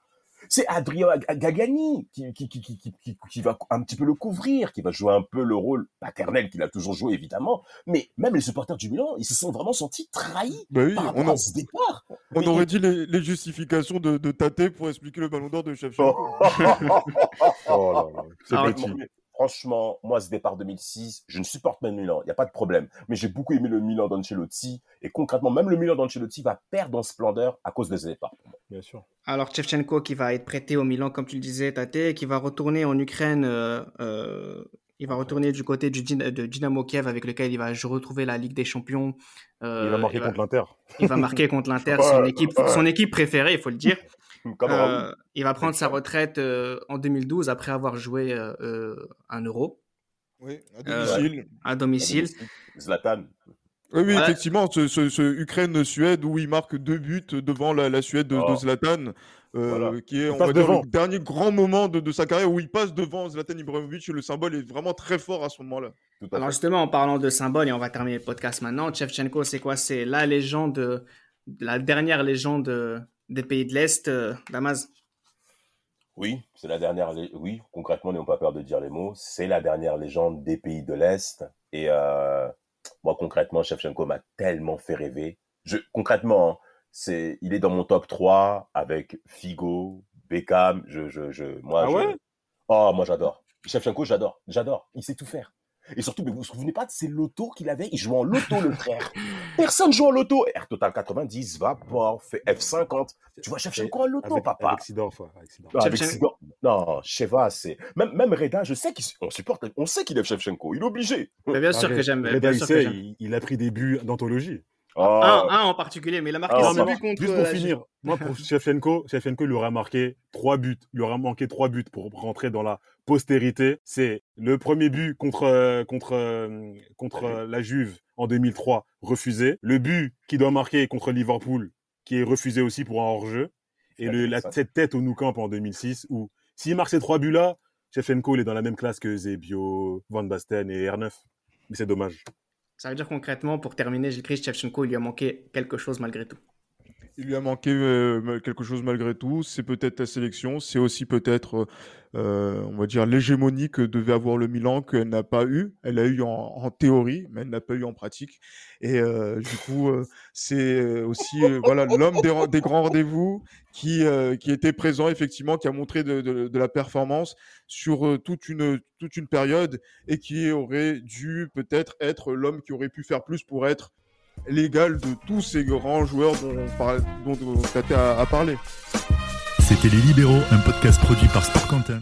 C'est Adrien Ag- Gagani qui, qui, qui, qui, qui, qui- qui va un petit peu le couvrir, qui va jouer un peu le rôle paternel qu'il a toujours joué, évidemment. Mais même les supporters du Milan, ils se sont vraiment sentis trahis Bah oui, par on, à ce départ. on Mais- aurait dit les, les justifications de, de Tate pour expliquer le ballon d'or de Shevchenko. Oh là là, c'est Ah, Franchement, moi, ce départ 2006, je ne supporte le Milan, il n'y a pas de problème. Mais j'ai beaucoup aimé le Milan d'Ancelotti. Et concrètement, même le Milan d'Ancelotti va perdre en splendeur à cause de ce départ. Bien sûr. Alors, Shevchenko qui va être prêté au Milan, comme tu le disais, Tate, qui va retourner en Ukraine. euh, euh, il va retourner du côté du Dyn- de Dynamo Kiev avec lequel il va retrouver la Ligue des Champions. Euh, il va marquer il contre l'Inter. il va marquer contre l'Inter, équipe, son équipe préférée, il faut le dire. Comme Euh, Raoul. il va prendre sa retraite euh, en 2012 après avoir joué euh, un euro Oui, à Euh, domicile. à domicile. Zlatan. Oui, oui, Voilà. effectivement, ce, ce- ce Ukraine-Suède où il marque deux buts devant la, la Suède de, de Oh. Zlatan, euh, Voilà. qui est, on va dire, le dernier grand moment de, de sa carrière où il passe devant Zlatan Ibrahimovic. Le symbole est vraiment très fort à ce moment-là. Alors justement, en parlant de symbole, et on va terminer le podcast maintenant, Shevchenko, c'est quoi? C'est la légende, la dernière légende des pays de l'Est, euh, Damas Oui, c'est la dernière. Oui, concrètement, n'ayons pas peur de dire les mots. C'est la dernière légende des pays de l'Est. Et euh, moi, concrètement, Shevchenko m'a tellement fait rêver. Je, concrètement, hein, c'est, il est dans mon top 3 avec Figo, Beckham. Je, je, je, moi, Ah je- ouais? Oh, moi, j'adore. Shevchenko, j'adore. J'adore. Il sait tout faire. Et surtout, mais vous vous souvenez pas de ces lotos qu'il avait Il jouait en loto, le frère. Personne joue en loto. R Total 90, va pas, fait F50. Tu vois Shevchenko en loto, Avec, papa. ouais, avec Sidorf. Non, avec Sidor- Non, Sheva, c'est. Même, même Reda, je sais qu'on supporte, on sait qu'il aime Shevchenko, il est obligé. Mais Bien sûr Ah, que j'aime. Reda, Bien il sait, il, il a pris des buts d'anthologie. Oh, Un, un en particulier, mais il a marqué Ah, contre. Juste pour la finir, moi pour Shevchenko, Shevchenko lui aura marqué trois buts, il lui aura manqué trois buts pour rentrer dans la postérité. C'est le premier but contre euh, contre euh, contre euh, la Juve en 2003 refusé, le but qu'il doit marquer contre Liverpool qui est refusé aussi pour un hors-jeu et le, la, Ça. cette tête au Nou Camp en 2006 où s'il marque ces trois buts là, Shevchenko il est dans la même classe que Zebio, Van Basten et R9. Mais c'est dommage. Ça veut dire concrètement, pour terminer, Gilles Christ Shevchenko, il lui a manqué quelque chose malgré tout. Il lui a manqué euh, quelque chose malgré tout. C'est peut-être la sélection, c'est aussi peut-être, euh, on va dire, l'hégémonie que devait avoir le Milan qu'elle n'a pas eu. Elle a eu en, théorie, mais elle n'a pas eu en pratique. Et euh, du coup, euh, c'est aussi euh, voilà l'homme des, grands rendez-vous qui euh, était présent effectivement, qui a montré de, la performance sur euh, toute une période et qui aurait dû peut-être être l'homme qui aurait pu faire plus pour être l'égal de tous ces grands joueurs dont, on parle- dont, a parlé. C'était Les Libéraux, un podcast produit par Sport Content.